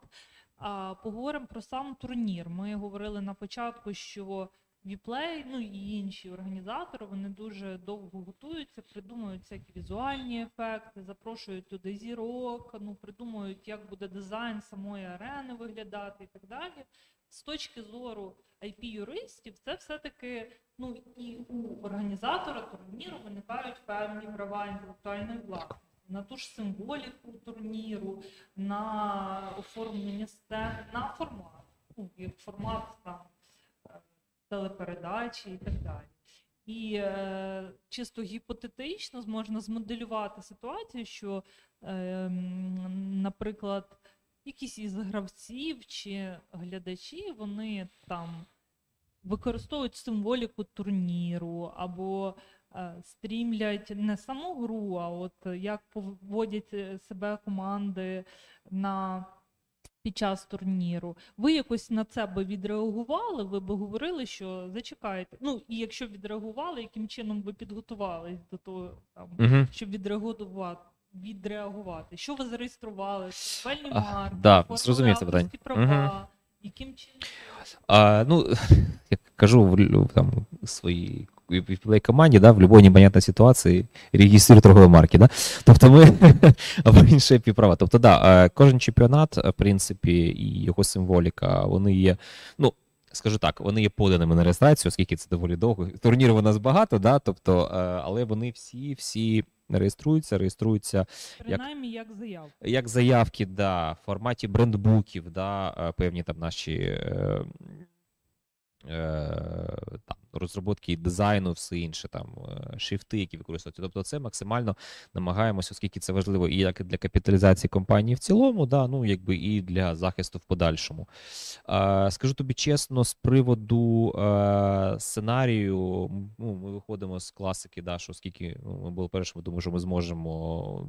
поговоримо про сам турнір. Ми говорили на початку, що WePlay, ну і інші організатори, вони дуже довго готуються, придумують всякі візуальні ефекти, запрошують туди зірок, ну придумують, як буде дизайн самої арени виглядати і так далі. З точки зору IP-юристів, це все-таки ну і у організатора турніру виникають певні права інтелектуальної власності на ту ж символіку турніру, на оформлення сцени, на формат, ну, як формат там е, телепередачі і так далі. І е, чисто гіпотетично можна змоделювати ситуацію, що, е, наприклад, якісь із гравців чи глядачі вони там використовують символіку турніру або стрімлять не саму гру, а от як поводять е, себе команди на під час турніру. Ви якось на це би відреагували, ви би говорили, що зачекайте. Ну, і якщо відреагували, яким чином ви підготувались до того, там, Угу. щоб відреагувати? Відреагувати. Що ви зареєстрували? Торгівельні марки, да, питання. права. Яким чином? А, ну, [LAUGHS] як кажу в там, своїй плей команді, да, в будь-якій непонятній ситуації реєструють торгові марки. Да? Тобто ми [LAUGHS] або інші права. Тобто, да, е, кожен чемпіонат, е, в принципі, і його символіка, вони є, ну, скажу так, вони є поданими на реєстрацію, оскільки це доволі довго. Турнірів у нас багато, да, тобто, е, але вони всі, всі реєструються, реєструються Принаймні як заявка. як заявки, да, в форматі брендбуків, да, певні там наші там, розробки дизайну, все інше, там, е, шрифти, які використовуються. Тобто це максимально намагаємося, оскільки це важливо і як для капіталізації компанії в цілому, да, ну, якби і для захисту в подальшому. Е, скажу тобі чесно, з приводу е, сценарію, ну, ми виходимо з класики, да, що оскільки ну, ми були першими, думаю, що ми зможемо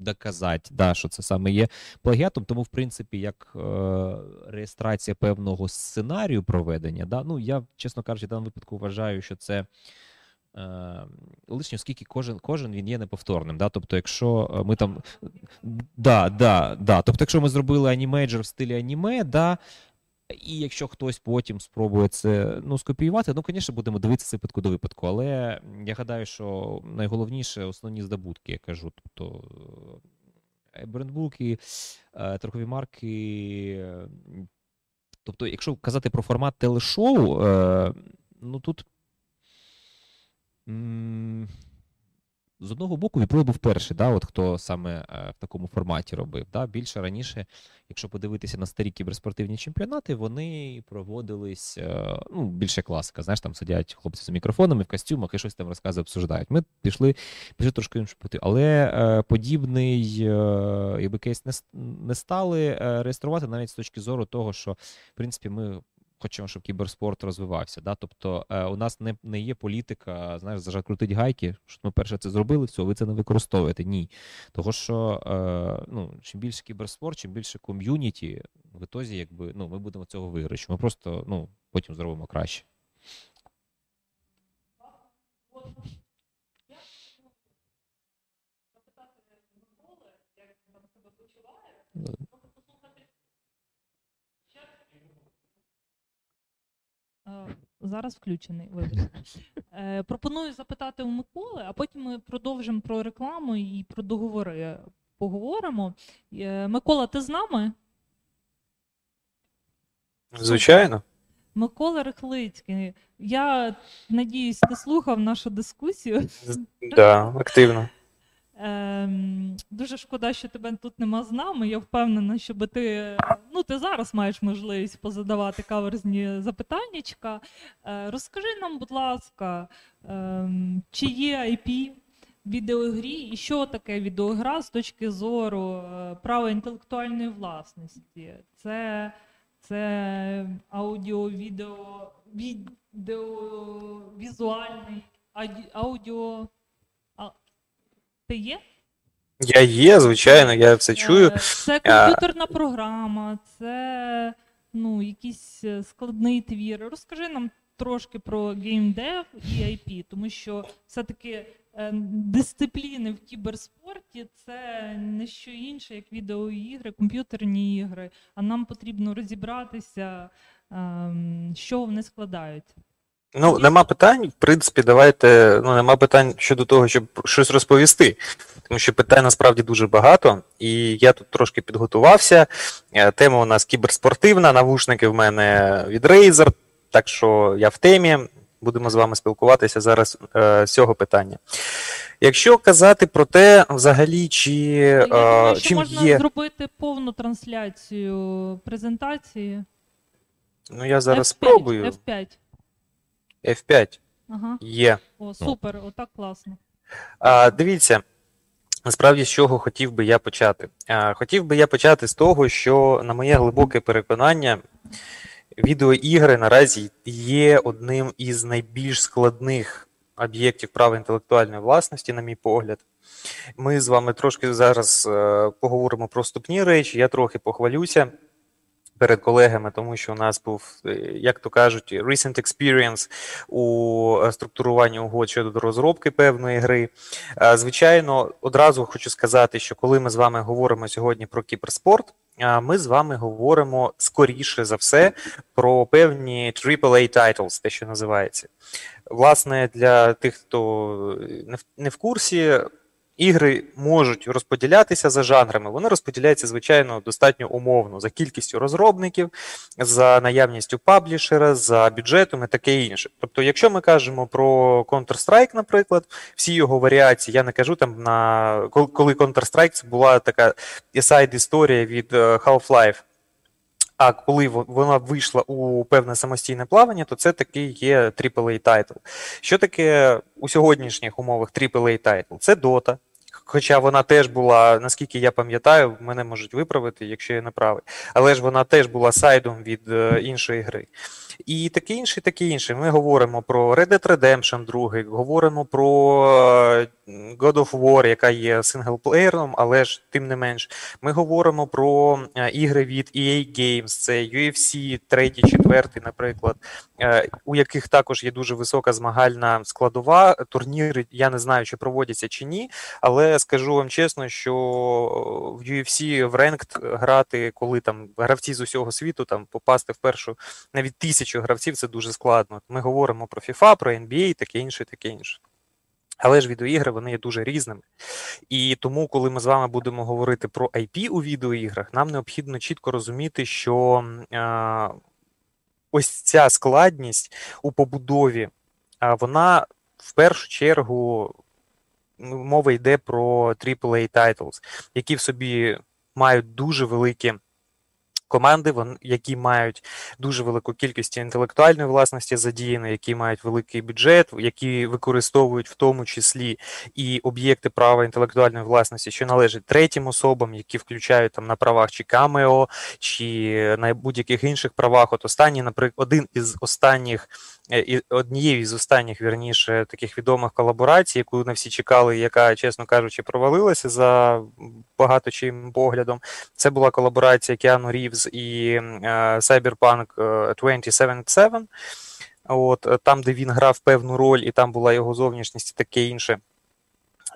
доказати, да, що це саме є плагіатом. Тому, в принципі, як е, реєстрація певного сценарію проведення, да, ну я, чесно кажучи, в даному випадку вважаю, що це. Лишньо, лишнє, оскільки кожен кожен він є неповторним. Да? Тобто, якщо е, ми там. Да, да, да. Тобто, якщо ми зробили анімейджер в стилі аніме, да, і якщо хтось потім спробує це ну, скопіювати, ну, звісно, будемо дивитися випадку до випадку. Але я гадаю, що найголовніше основні здобутки, я кажу. Тобто е, брендбуки, е, торгові марки. е, Тобто, якщо казати про формат телешоу, ну тут. З одного боку, WePlay був перший, да, от хто саме е, в такому форматі робив. Да. Більше раніше, якщо подивитися на старі кіберспортивні чемпіонати, вони проводились е, ну, більше класика. Знаєш, там сидять хлопці з мікрофонами в костюмах і щось там розказують, обсуждають. Ми пішли, пішли трошки іншим пути. Але е, подібний якби кейс не, стали реєструвати навіть з точки зору того, що в принципі ми. Хочемо, щоб кіберспорт розвивався. Да? Тобто е, у нас не, не є політика, знаєш, зажать крутить гайки, що ми перше це зробили, все, ви це не використовуєте. Ні. Того, що е, ну, чим більше кіберспорт, чим більше ком'юніті, в ітозі, якби, ну, ми будемо цього виграти. Ми просто ну, потім зробимо краще. Зараз включений, вибачте. [LAUGHS] Е, Пропоную запитати у Миколи, а потім ми продовжимо про рекламу і про договори поговоримо. Е, Микола, ти з нами? Звичайно. Микола Рихлицький. Я надіюсь, ти слухав нашу дискусію. Да, активно. Ем, дуже шкода, що тебе тут нема з нами. Я впевнена, що ти, ну, ти зараз маєш можливість позадавати каверзні запитаннячка. Е, розкажи нам, будь ласка, ем, чи є IP в відеогрі і що таке відеогра з точки зору е, права інтелектуальної власності? Це, це аудіо, відео, відео, візуальний, аудіо. Ти є? Я є, звичайно, я все чую. Е, Це комп'ютерна програма, це ну, якийсь е, складний твір. Розкажи нам трошки про геймдев і IP, тому що все-таки е, дисципліни в кіберспорті це не що інше, як відеоігри, комп'ютерні ігри. А нам потрібно розібратися, ем, що вони складають. Ну, нема питань. В принципі, давайте. Ну, нема питань щодо того, щоб щось розповісти. Тому що питань насправді дуже багато, і я тут трошки підготувався. Е, Тема у нас кіберспортивна, навушники в мене від Razer, так що я в темі. Будемо з вами спілкуватися зараз е, з цього питання. Якщо казати про те, взагалі, чи Я думаю, е, чим можна є. зробити повну трансляцію презентації. Ну, я зараз F5, спробую. F5. F5. Ага. Є. О, супер, отак класно. А, Дивіться, насправді з чого хотів би я почати. А, Хотів би я почати з того, що, на моє глибоке переконання, відеоігри наразі є одним із найбільш складних об'єктів права інтелектуальної власності, на мій погляд. Ми з вами трошки зараз е, поговоримо про вступні речі, я трохи похвалюся перед колегами, тому що у нас був, е, як то кажуть, recent experience у е, структуруванні угод щодо розробки певної гри. Е, Звичайно, одразу хочу сказати, що коли ми з вами говоримо сьогодні про кіберспорт, ми з вами говоримо скоріше за все про певні AAA titles, те, що називається. Власне, для тих, хто не в курсі, ігри можуть розподілятися за жанрами. Вони розподіляються, звичайно, достатньо умовно за кількістю розробників, за наявністю паблішера, за бюджетом і таке інше. Тобто, якщо ми кажемо про Counter-Strike, наприклад, всі його варіації, я не кажу там на коли- Counter-Strike була така side історія від е, Half-Life. А коли вона вийшла у певне самостійне плавання, то це такий є AAA title. Що таке у сьогоднішніх умовах AAA title? Це Dota. Хоча вона теж була, наскільки я пам'ятаю, мене можуть виправити, якщо я не правий. Але ж вона теж була сайдом від е, іншої гри. І таке інше, таке інше. Ми говоримо про Red Dead Redemption 2, говоримо про е, God of War, яка є синглплеєром, але ж тим не менш. Ми говоримо про е, ігри від EA Games, це UFC 3, 4, наприклад, у яких також є дуже висока змагальна складова. Турніри я не знаю, чи проводяться чи ні, але скажу вам чесно, що в UFC в Ranked грати, коли там гравці з усього світу там попасти в першу навіть тисячу гравців, це дуже складно. Ми говоримо про FIFA, про NBA, таке інше, таке інше. Але ж відеоігри вони є дуже різними. І тому, коли ми з вами будемо говорити про IP у відеоіграх, нам необхідно чітко розуміти, що е, ось ця складність у побудові, вона в першу чергу мова йде про AAA titles, які в собі мають дуже великі команди, які мають дуже велику кількість інтелектуальної власності задіяно, які мають великий бюджет, які використовують в тому числі і об'єкти права інтелектуальної власності, що належать третім особам, які включають там на правах чи камео, чи на будь-яких інших правах. От останній, наприклад, один із останніх. Е, Однією з останніх, вірніше, таких відомих колаборацій, яку не всі чекали, яка, чесно кажучи, провалилася за багато чим поглядом. Це була колаборація Кіану Рівз і е, Cyberpunk е, 2077. От, е, там, де він грав певну роль, і там була його зовнішність і таке інше.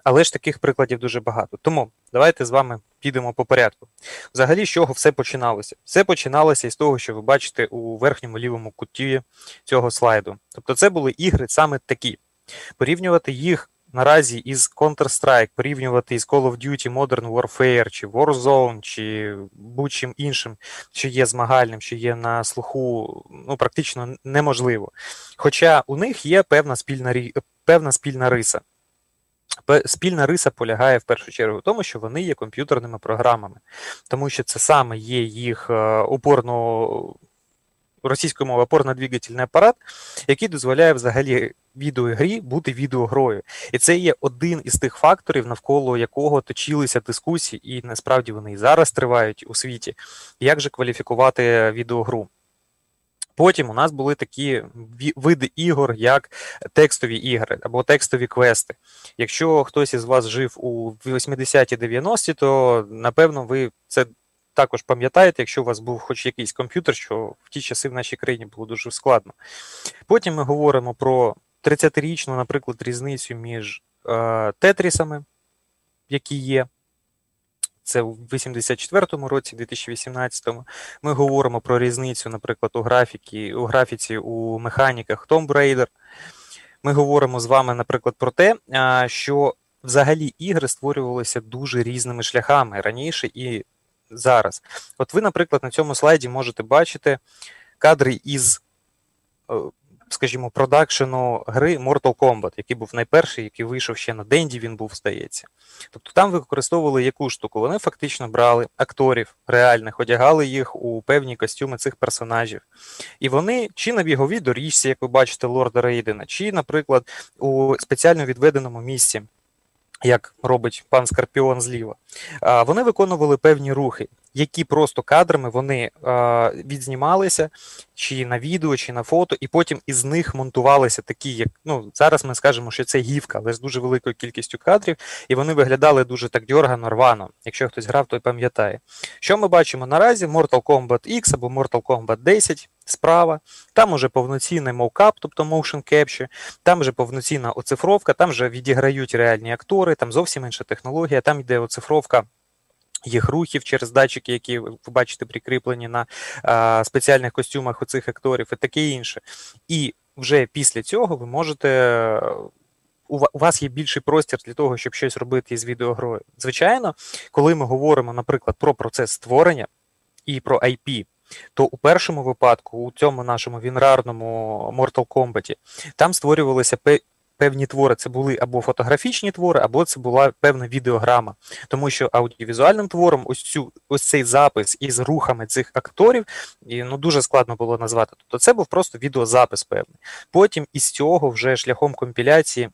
Але ж таких прикладів дуже багато. Тому давайте з вами підемо по порядку. Взагалі, з чого все починалося? Все починалося із того, що ви бачите у верхньому лівому куті цього слайду. Тобто, це були ігри саме такі. Порівнювати їх наразі із Counter-Strike, порівнювати із Call of Duty Modern Warfare, чи Warzone, чи будь-чим іншим, що є змагальним, що є на слуху, ну практично неможливо. Хоча у них є певна спільна, певна спільна риса. Спільна риса полягає в першу чергу в тому, що вони є комп'ютерними програмами, тому що це саме є їх е, опорно російською мовою опорно-двигательний апарат, який дозволяє взагалі відеогрі бути відеогрою. І це є один із тих факторів, навколо якого точилися дискусії, і насправді вони і зараз тривають у світі. Як же кваліфікувати відеогру? Потім у нас були такі види ігор, як текстові ігри або текстові квести. Якщо хтось із вас жив у 80-ті 90-ті, то напевно ви це також пам'ятаєте, якщо у вас був хоч якийсь комп'ютер, що в ті часи в нашій країні було дуже складно. Потім ми говоримо про 30-річну, наприклад, різницю між е, тетрісами, які є. Це в 84-му році, 2018-му. Ми говоримо про різницю, наприклад, у графіки, у графіці у механіках Tomb Raider. Ми говоримо з вами, наприклад, про те, що взагалі ігри створювалися дуже різними шляхами раніше і зараз. От ви, наприклад, на цьому слайді можете бачити кадри із е, скажімо, продакшену гри Mortal Kombat, який був найперший, який вийшов ще на Денді, він був, здається. Тобто там використовували яку штуку? Вони фактично брали акторів реальних, одягали їх у певні костюми цих персонажів. І вони чи на біговій доріжці, як ви бачите, Лорда Рейдена, чи, наприклад, у спеціально відведеному місці. Як робить пан Скорпіон зліва, вони виконували певні рухи які просто кадрами вони е, відзнімалися чи на відео, чи на фото, і потім із них монтувалися такі, як ну зараз ми скажемо, що це гівка, але з дуже великою кількістю кадрів, і вони виглядали дуже так дьоргано, рвано. Якщо хтось грав, той пам'ятає. Що ми бачимо наразі? Mortal Kombat X або Mortal Kombat 10. Справа, там уже повноцінний мовкап, тобто motion capture, там вже повноцінна оцифровка, там вже відіграють реальні актори, там зовсім інша технологія, там йде оцифровка їх рухів через датчики, які ви бачите прикріплені на а, спеціальних костюмах у цих акторів, і таке інше. І вже після цього ви можете. У вас є більший простір для того, щоб щось робити із відеогрою. Звичайно, коли ми говоримо, наприклад, про процес створення і про IP, то у першому випадку, у цьому нашому вінрарному Mortal Kombat, там створювалися певні твори це були або фотографічні твори, або це була певна відеограма. Тому що аудіовізуальним твором ось цю ось цей запис із рухами цих акторів і, ну дуже складно було назвати. Тобто це був просто відеозапис певний. Потім із цього вже шляхом компіляції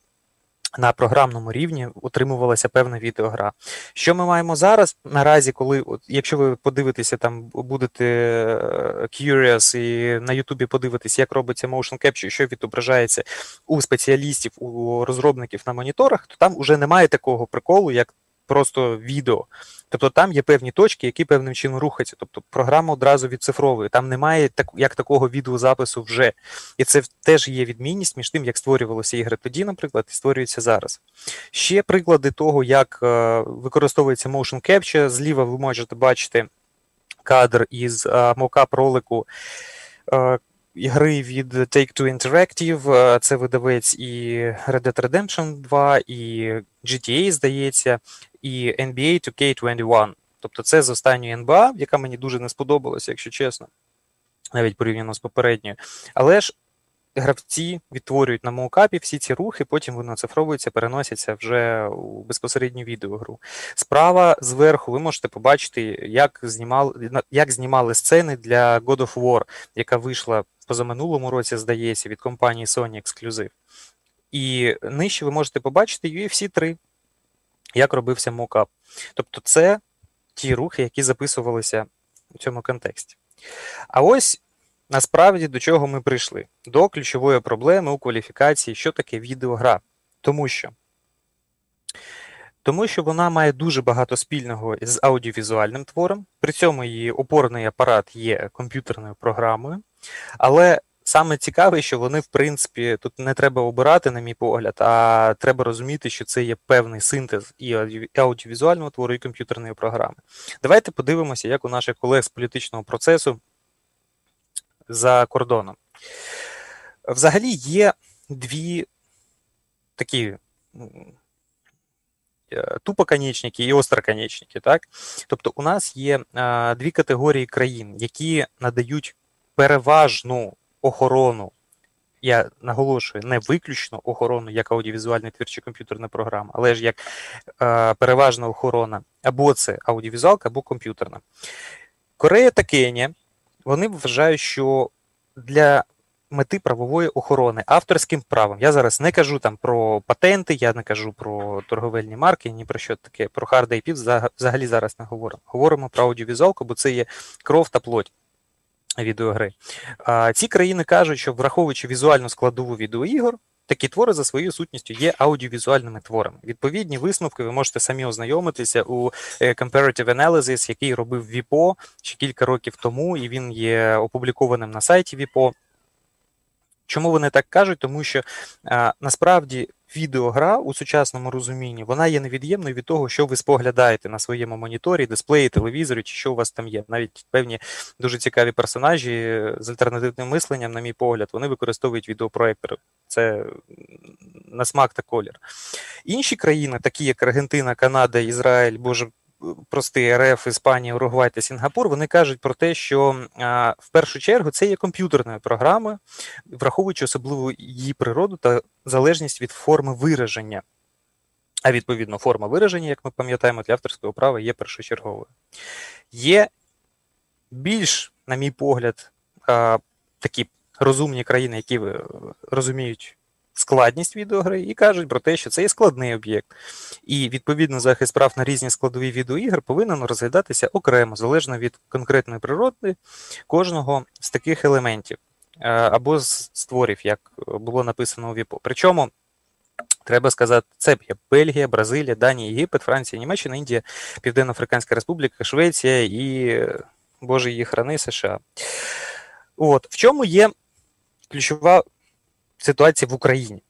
на програмному рівні утримувалася певна відеогра. Що ми маємо зараз? Наразі, коли, от, якщо ви подивитеся, там будете е, curious і на Ютубі подивитись, як робиться motion capture, що відображається у спеціалістів, у розробників на моніторах, то там вже немає такого приколу, як просто відео. Тобто там є певні точки, які певним чином рухаються. Тобто програма одразу відцифровує. Там немає так, як такого відеозапису вже. І це теж є відмінність між тим, як створювалися ігри тоді, наприклад, і створюються зараз. Ще приклади того, як е, використовується motion capture. Зліва ви можете бачити кадр із е, мокап ролику. Е, Ігри від Take-Two Interactive, це видавець і Red Dead Redemption 2, і GTA, здається, і NBA 2K21. Тобто це з останньої НБА, яка мені дуже не сподобалася, якщо чесно, навіть порівняно з попередньою. Але ж гравці відтворюють на моукапі всі ці рухи, потім вони оцифровуються, переносяться вже у безпосередню відеогру. Справа зверху ви можете побачити, як знімали, як знімали сцени для God of War, яка вийшла позаминулому році, здається, від компанії Sony Exclusive. І нижче ви можете побачити UFC 3 як робився мокап. Тобто, це ті рухи, які записувалися у цьому контексті. А ось насправді до чого ми прийшли? До ключової проблеми у кваліфікації, що таке відеогра. Тому що тому що вона має дуже багато спільного з аудіовізуальним твором, при цьому її опорний апарат є комп'ютерною програмою, але Саме цікаве, що вони, в принципі, тут не треба обирати, на мій погляд, а треба розуміти, що це є певний синтез і аудіовізуального твору, і комп'ютерної програми. Давайте подивимося, як у наших колег з політичного процесу за кордоном. Взагалі є дві такі. Е, тупоконечники і остроконечники. Так? Тобто у нас є а, дві категорії країн, які надають переважну охорону. Я наголошую не виключно охорону як аудіовізуальний твір чи комп'ютерна програма, але ж як е, переважна охорона або це аудіовізуалка, або комп'ютерна. Корея та Кенія вони вважають, що для мети правової охорони авторським правом. Я зараз не кажу там про патенти, я не кажу про торговельні марки, ні про що таке, про hard IP взагалі зараз не говоримо. Говоримо про аудіовізуалку, бо це є кров та плоть відеогри. Ці країни кажуть, що враховуючи візуальну складову відеоігор, такі твори за своєю сутністю є аудіовізуальними творами. Відповідні висновки ви можете самі ознайомитися у е, Comparative Analysis, який робив ВІПО ще кілька років тому, і він є опублікованим на сайті ВІПО. Чому вони так кажуть? Тому що а, насправді відеогра у сучасному розумінні вона є невід'ємною від того, що ви споглядаєте на своєму моніторі, дисплеї, телевізорі, чи що у вас там є. Навіть певні дуже цікаві персонажі з альтернативним мисленням, на мій погляд, вони використовують відеопроектори. Це на смак та колір. Інші країни, такі як Аргентина, Канада, Ізраїль, боже. Простий РФ, Іспанія, Уругвай та Сінгапур, вони кажуть про те, що в першу чергу це є комп'ютерною програмою, враховуючи особливу її природу та залежність від форми вираження. А відповідно, форма вираження, як ми пам'ятаємо, для авторського права є першочерговою. Є більш, на мій погляд, такі розумні країни, які е, розуміють складність відеогри, і кажуть про те, що це є складний об'єкт. І відповідно захист прав на різні складові відеоігр повинен розглядатися окремо, залежно від конкретної природи кожного з таких елементів е, або з створів, як було написано у ВІПО. Причому. Треба сказати, це є Бельгія, Бразилія, Данія, Єгипет, Франція, Німеччина, Індія, Південно-Африканська Республіка, Швеція і Боже її храни США. От в чому є ключова ситуація в Україні?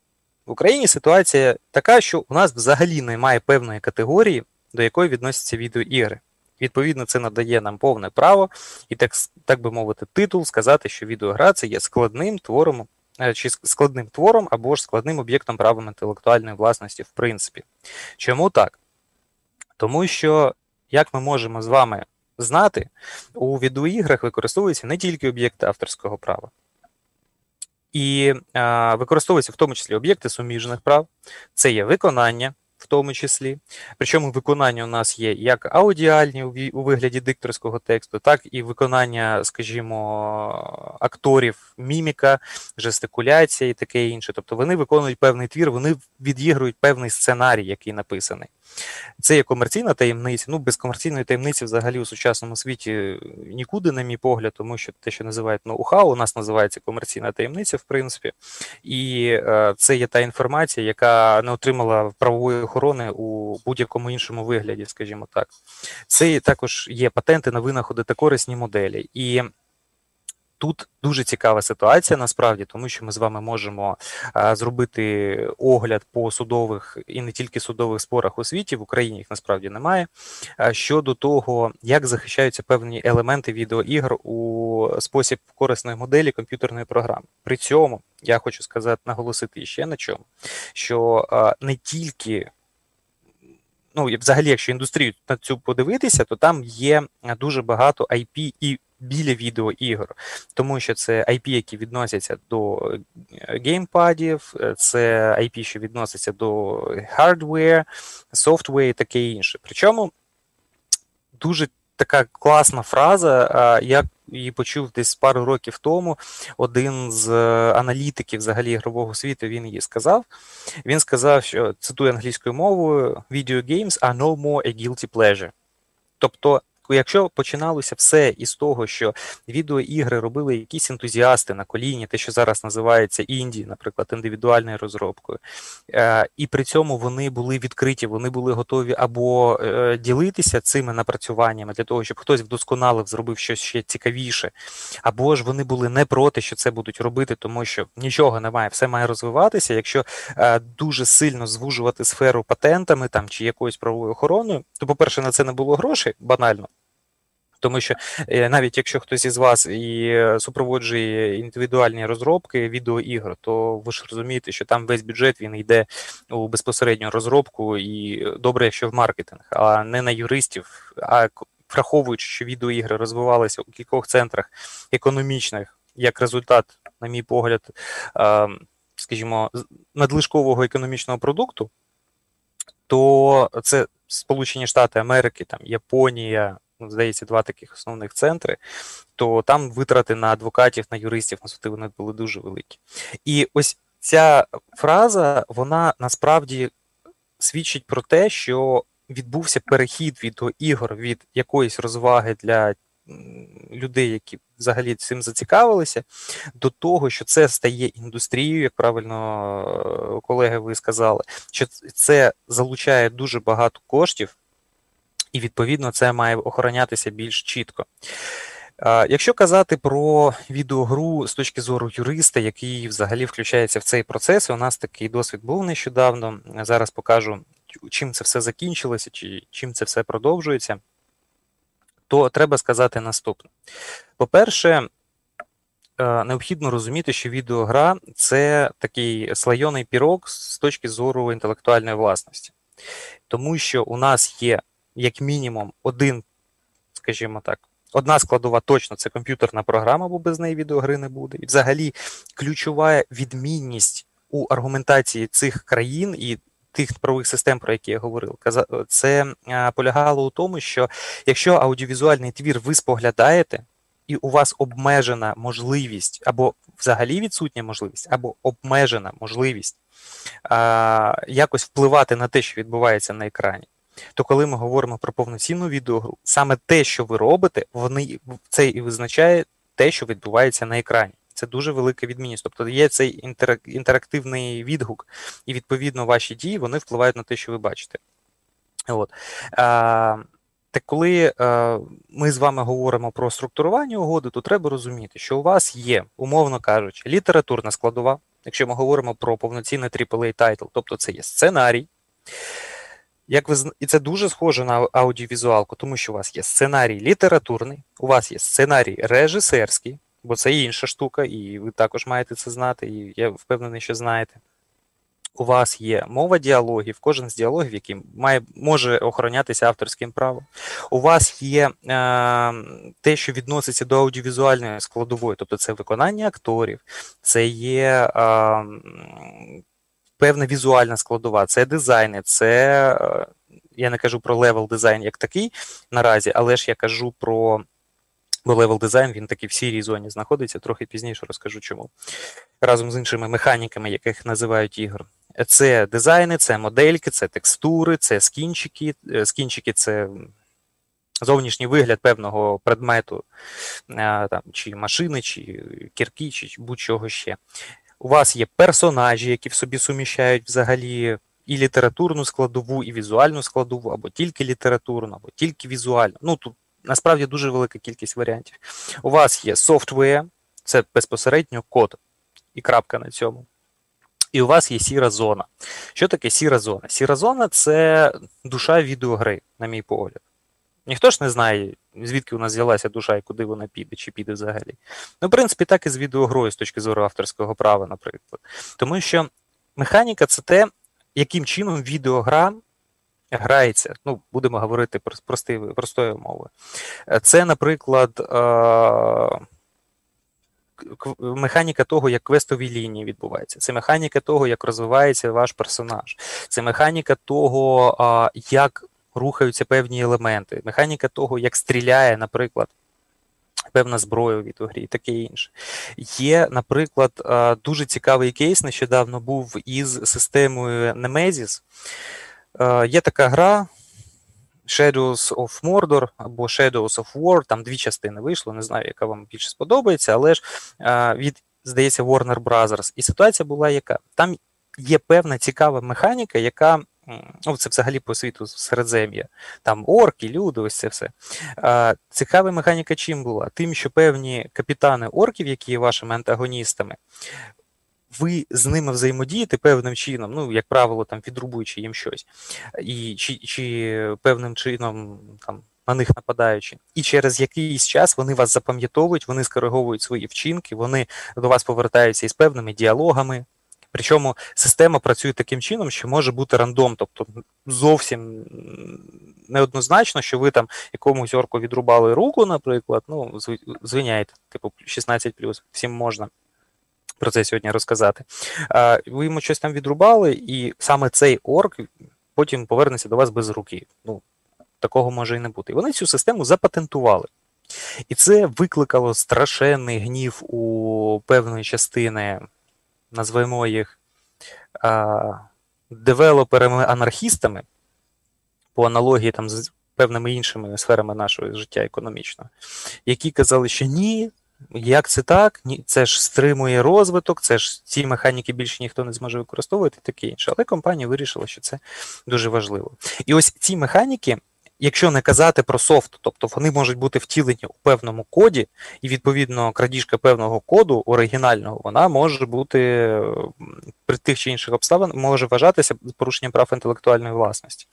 В Україні ситуація така, що у нас взагалі немає певної категорії, до якої відносяться відеоігри. Відповідно, це надає нам повне право і так так би мовити, титул сказати, що відеогра це є складним твором е, чи складним твором або ж складним об'єктом правом інтелектуальної власності, в принципі. Чому так? Тому що, як ми можемо з вами знати, у відеоіграх використовуються не тільки об'єкти авторського права. І а, використовуються в тому числі об'єкти суміжних прав, це є виконання, в тому числі. Причому виконання у нас є як аудіальні у вигляді дикторського тексту, так і виконання, скажімо, акторів, міміка, жестикуляція і таке інше. Тобто вони виконують певний твір, вони відігрують певний сценарій, який написаний. Це є комерційна таємниця. Ну, без комерційної таємниці взагалі у сучасному світі нікуди, на мій погляд, тому що те, що називають ноу-хау, у нас називається комерційна таємниця, в принципі. І е, це є та інформація, яка не отримала правової охорони у будь-якому іншому вигляді, скажімо так. Це також є патенти на винаходи та корисні моделі. І Тут дуже цікава ситуація насправді, тому що ми з вами можемо а, зробити огляд по судових і не тільки судових спорах у світі, в Україні їх насправді немає. А, щодо того, як захищаються певні елементи відеоігр у спосіб корисної моделі комп'ютерної програми. При цьому я хочу сказати, наголосити ще на чому, що а, не тільки ну, і взагалі, якщо індустрію на цю подивитися, то там є дуже багато IP і біля відеоігор, тому що це IP, які відносяться до е, геймпадів, е, це IP, що відноситься до hardware, software і таке інше. Причому дуже така класна фраза, я її почув десь пару років тому. Один з е, аналітиків взагалі ігрового світу він її сказав. Він сказав, що цитую англійською мовою: Video games are no more a guilty pleasure. Тобто якщо починалося все із того, що відеоігри робили якісь ентузіасти на коліні, те, що зараз називається інді, наприклад, індивідуальною розробкою, е, і при цьому вони були відкриті, вони були готові або е, ділитися цими напрацюваннями для того, щоб хтось вдосконалив, зробив щось ще цікавіше, або ж вони були не проти, що це будуть робити, тому що нічого немає, все має розвиватися. Якщо е, дуже сильно звужувати сферу патентами там чи якоюсь правовою охороною, то, по-перше, на це не було грошей банально. Тому що е, навіть якщо хтось із вас і е, супроводжує індивідуальні розробки відеоігр, то ви ж розумієте, що там весь бюджет він йде у безпосередню розробку і добре, якщо в маркетинг, а не на юристів. А враховуючи, що відеоігри розвивалися у кількох центрах економічних, як результат, на мій погляд, скажімо, надлишкового економічного продукту, то це Сполучені Штати Америки, там Японія здається, два таких основних центри, то там витрати на адвокатів, на юристів, на вони були дуже великі. І ось ця фраза, вона насправді свідчить про те, що відбувся перехід від ігор, від якоїсь розваги для людей, які взагалі цим зацікавилися, до того, що це стає індустрією, як правильно е, колеги ви сказали, що це залучає дуже багато коштів і відповідно це має охоронятися більш чітко. Якщо казати про відеогру з точки зору юриста, який взагалі включається в цей процес, у нас такий досвід був нещодавно. Зараз покажу, чим це все закінчилося, чи чим це все продовжується, то треба сказати наступне. По-перше, необхідно розуміти, що відеогра це такий слайоний пірог з точки зору інтелектуальної власності, тому що у нас є як мінімум, один, скажімо так, одна складова точно це комп'ютерна програма, бо без неї відеогри не буде. І взагалі ключова відмінність у аргументації цих країн і тих правових систем, про які я говорив, це полягало у тому, що якщо аудіовізуальний твір ви споглядаєте, і у вас обмежена можливість, або взагалі відсутня можливість, або обмежена можливість а, якось впливати на те, що відбувається на екрані, то коли ми говоримо про повноцінну відеогру, саме те, що ви робите, вони це і визначає те, що відбувається на екрані. Це дуже велика відмінність. Тобто є цей інтерактивний відгук, і відповідно ваші дії вони впливають на те, що ви бачите. От. А, Так коли а, ми з вами говоримо про структурування угоди, то треба розуміти, що у вас є, умовно кажучи, літературна складова, якщо ми говоримо про повноцінний AAA title, тобто це є сценарій. Як ви І це дуже схоже на аудіовізуалку, тому що у вас є сценарій літературний, у вас є сценарій режисерський, бо це інша штука, і ви також маєте це знати, і я впевнений, що знаєте. У вас є мова діалогів, кожен з діалогів, який має, може охоронятися авторським правом. У вас є е, те, що відноситься до аудіовізуальної складової, тобто це виконання акторів, це є е, певна візуальна складова, це дизайни, це е, я не кажу про level design як такий наразі, але ж я кажу про Бо level design він таки в сірій зоні знаходиться, трохи пізніше розкажу чому. Разом з іншими механіками, яких називають ігор. Це дизайни, це модельки, це текстури, це скінчики. Е, скінчики це зовнішній вигляд певного предмету, е, там, чи машини, чи кірки, чи будь-чого ще. У вас є персонажі, які в собі суміщають взагалі і літературну складову, і візуальну складову, або тільки літературну, або тільки візуальну. Ну тут насправді дуже велика кількість варіантів. У вас є софтвер, це безпосередньо код і крапка на цьому. І у вас є сіра зона. Що таке сіра зона? Сіра зона це душа відеогри, на мій погляд. Ніхто ж не знає, звідки у нас з'явилася душа і куди вона піде, чи піде взагалі. Ну, в принципі, так і з відеогрою з точки зору авторського права, наприклад. Тому що механіка це те, яким чином відеогра грається. Ну, будемо говорити прости, простою мовою. Це, наприклад, е, механіка того, як квестові лінії відбуваються. Це механіка того, як розвивається ваш персонаж. Це механіка того, як рухаються певні елементи. Механіка того, як стріляє, наприклад. Певна зброя у відеогрі таке інше. Є, наприклад, дуже цікавий кейс нещодавно був із системою Nemesis. Є така гра Shadows of Mordor або Shadows of War, там дві частини вийшло, не знаю, яка вам більше сподобається, але ж від, здається, Warner Brothers. І ситуація була яка? Там є певна цікава механіка, яка. Ну, це взагалі по світу середзем'я. Там орки, люди, ось це все. А, Цікава механіка чим була? Тим, що певні капітани орків, які є вашими антагоністами, ви з ними взаємодієте певним чином, ну, як правило, там відрубуючи їм щось, і чи чи певним чином там на них нападаючи. І через якийсь час вони вас запам'ятовують, вони скориговують свої вчинки, вони до вас повертаються із певними діалогами. Причому система працює таким чином, що може бути рандом, тобто зовсім неоднозначно, що ви там якомусь орку відрубали руку, наприклад, ну, звиняйте, типу 16 всім можна про це сьогодні розказати. Ви йому щось там відрубали, і саме цей орк потім повернеться до вас без руки. Ну, Такого може і не бути. І вони цю систему запатентували. І це викликало страшенний гнів у певної частини, назвемо їх девелоперами-анархістами, по аналогії там з певними іншими сферами нашого життя економічного, які казали, що ні, як це так? Це ж стримує розвиток, це ж ці механіки більше ніхто не зможе використовувати і таке інше. Але компанія вирішила, що це дуже важливо. І ось ці механіки якщо не казати про софт, тобто вони можуть бути втілені у певному коді, і відповідно крадіжка певного коду оригінального, вона може бути при тих чи інших обставин може вважатися порушенням прав інтелектуальної власності.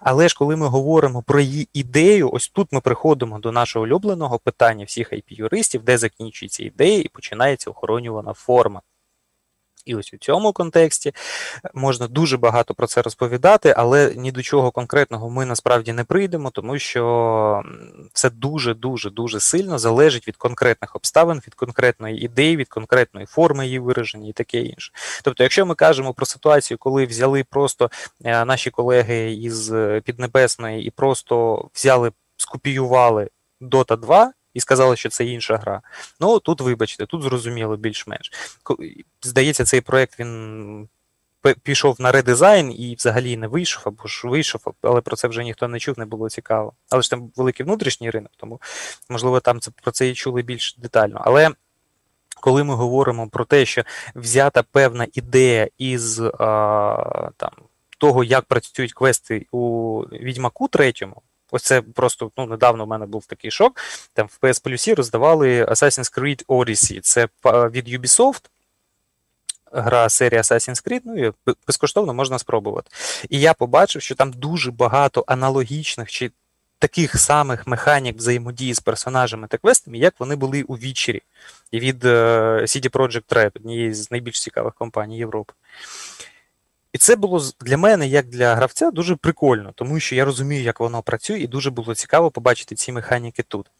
Але ж коли ми говоримо про її ідею, ось тут ми приходимо до нашого улюбленого питання всіх IP-юристів, де закінчується ідея і починається охоронювана форма. І ось у цьому контексті можна дуже багато про це розповідати, але ні до чого конкретного ми насправді не прийдемо, тому що це дуже дуже дуже сильно залежить від конкретних обставин, від конкретної ідеї, від конкретної форми її вираження і таке інше. Тобто, якщо ми кажемо про ситуацію, коли взяли просто е, наші колеги із Піднебесної і просто взяли, скопіювали Dota 2 і сказали, що це інша гра. Ну тут, вибачте, тут зрозуміло більш-менш. Здається, цей проект він пішов на редизайн і взагалі не вийшов, або ж вийшов, але про це вже ніхто не чув, не було цікаво. Але ж там великий внутрішній ринок, тому можливо там це про це і чули більш детально. Але. Коли ми говоримо про те, що взята певна ідея із а, там, того, як працюють квести у Відьмаку третьому, Ось це просто ну, недавно в мене був такий шок. Там в PS Plus роздавали Assassin's Creed Odyssey. Це від Ubisoft. Гра серія Assassin's Creed, ну і безкоштовно можна спробувати. І я побачив, що там дуже багато аналогічних чи таких самих механік взаємодії з персонажами та квестами, як вони були у Вічері від CD Projekt Red, однієї з найбільш цікавих компаній Європи. І це було для мене, як для гравця, дуже прикольно, тому що я розумію, як воно працює, і дуже було цікаво побачити ці механіки тут.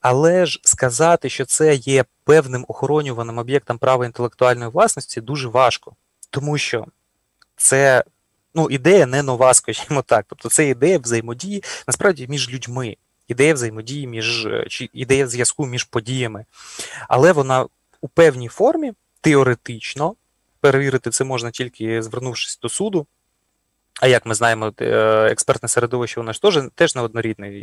Але ж сказати, що це є певним охоронюваним об'єктом права інтелектуальної власності, дуже важко, тому що це ну, ідея не нова, [LAUGHS] скажімо так. Тобто це ідея взаємодії насправді між людьми, ідея взаємодії між чи ідея зв'язку між подіями. Але вона у певній формі теоретично перевірити це можна тільки звернувшись до суду. А як ми знаємо, е, експертне середовище воно ж теж, теж неоднорідне.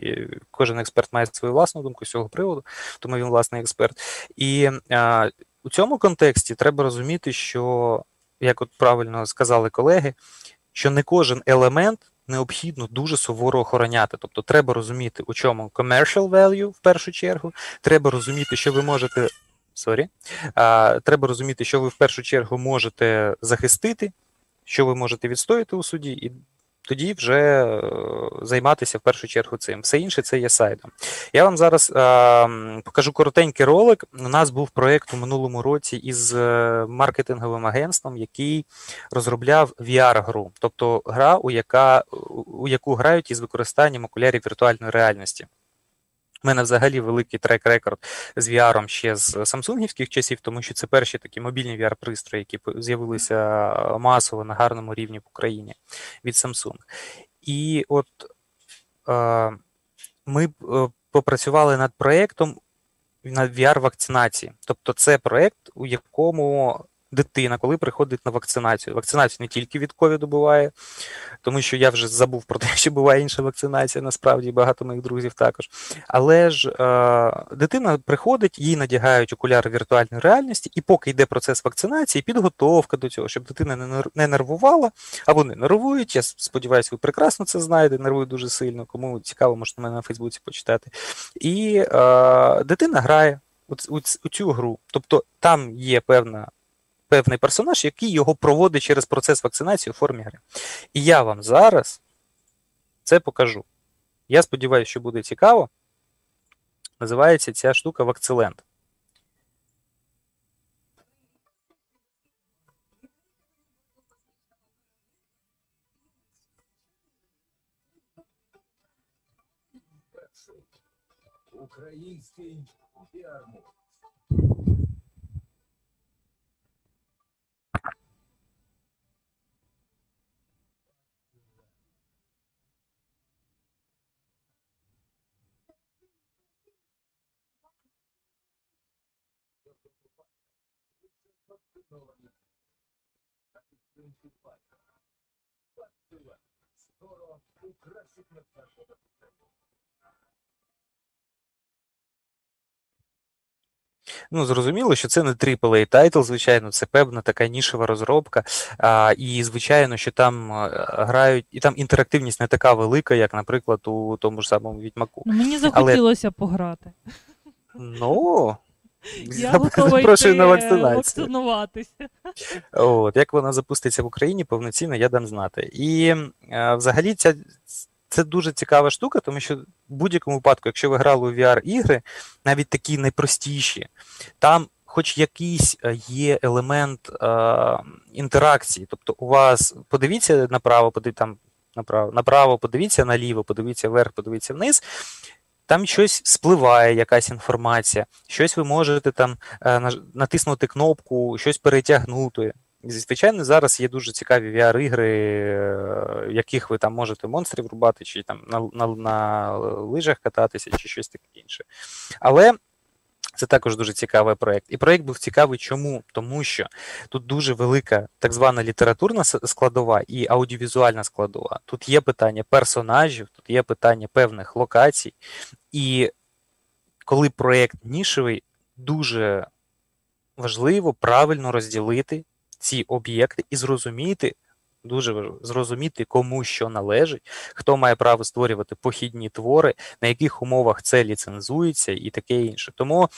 Кожен експерт має свою власну думку з цього приводу, тому він власний експерт. І а, у цьому контексті треба розуміти, що, як от правильно сказали колеги, що не кожен елемент необхідно дуже суворо охороняти. Тобто треба розуміти, у чому commercial value в першу чергу, треба розуміти, що ви можете Sorry. А, Треба розуміти, що ви в першу чергу можете захистити, що ви можете відстояти у суді, і тоді вже е, займатися в першу чергу цим. Все інше це є сайдом. Я вам зараз а, покажу коротенький ролик. У нас був проєкт у минулому році із е, маркетинговим агентством, який розробляв VR-гру, тобто гра, у, яка, у яку грають із використанням окулярів віртуальної реальності. У мене взагалі великий трек-рекорд з VR ще з самсунгівських часів, тому що це перші такі мобільні VR-пристрої, які з'явилися масово на гарному рівні в Україні від Samsung. І от е, ми е, попрацювали над проєктом над VR-вакцинації. Тобто це проєкт, у якому дитина, коли приходить на вакцинацію. Вакцинацію не тільки від ковіду буває, тому що я вже забув про те, [LAUGHS] що буває інша вакцинація, насправді багато моїх друзів також. Але ж е, дитина приходить, їй надягають окуляри віртуальної реальності, і поки йде процес вакцинації, підготовка до цього, щоб дитина не нервувала, а вони нервують. Я сподіваюся, ви прекрасно це знаєте, нервують дуже сильно. Кому цікаво, можете мене на Фейсбуці почитати. І е, дитина грає у цю гру. Тобто там є певна певний персонаж, який його проводить через процес вакцинації у формі гри. І я вам зараз це покажу. Я сподіваюся, що буде цікаво. Називається ця штука Вакциленд. Український піармур. Ну, зрозуміло, що це не AAA title, звичайно, це певна така нішева розробка. А, І, звичайно, що там грають, і там інтерактивність не така велика, як, наприклад, у тому ж самому Відьмаку. Ну, Мені захотілося Але... пограти. Ну, я готова йти на вакцинуватися. От, Як вона запуститься в Україні повноцінно, я дам знати. І а, взагалі ця. Це дуже цікава штука, тому що в будь-якому випадку, якщо ви грали у VR-ігри, навіть такі найпростіші, там хоч якийсь е, є елемент е, інтеракції. Тобто, у вас подивіться направо, подивіться там направо, направо, подивіться наліво, подивіться вверх, подивіться вниз. Там щось спливає, якась інформація, щось ви можете там е, натиснути кнопку, щось перетягнути. Звичайно, зараз є дуже цікаві VR-ігри, е, яких ви там можете монстрів рубати, чи там на на, на лижах кататися, чи щось таке інше. Але це також дуже цікавий проєкт. І проєкт був цікавий чому? Тому що тут дуже велика так звана літературна складова і аудіовізуальна складова. Тут є питання персонажів, тут є питання певних локацій. І коли проєкт нішевий, дуже важливо правильно розділити ці об'єкти і зрозуміти, дуже важливо, зрозуміти, кому що належить, хто має право створювати похідні твори, на яких умовах це ліцензується і таке інше. Тому,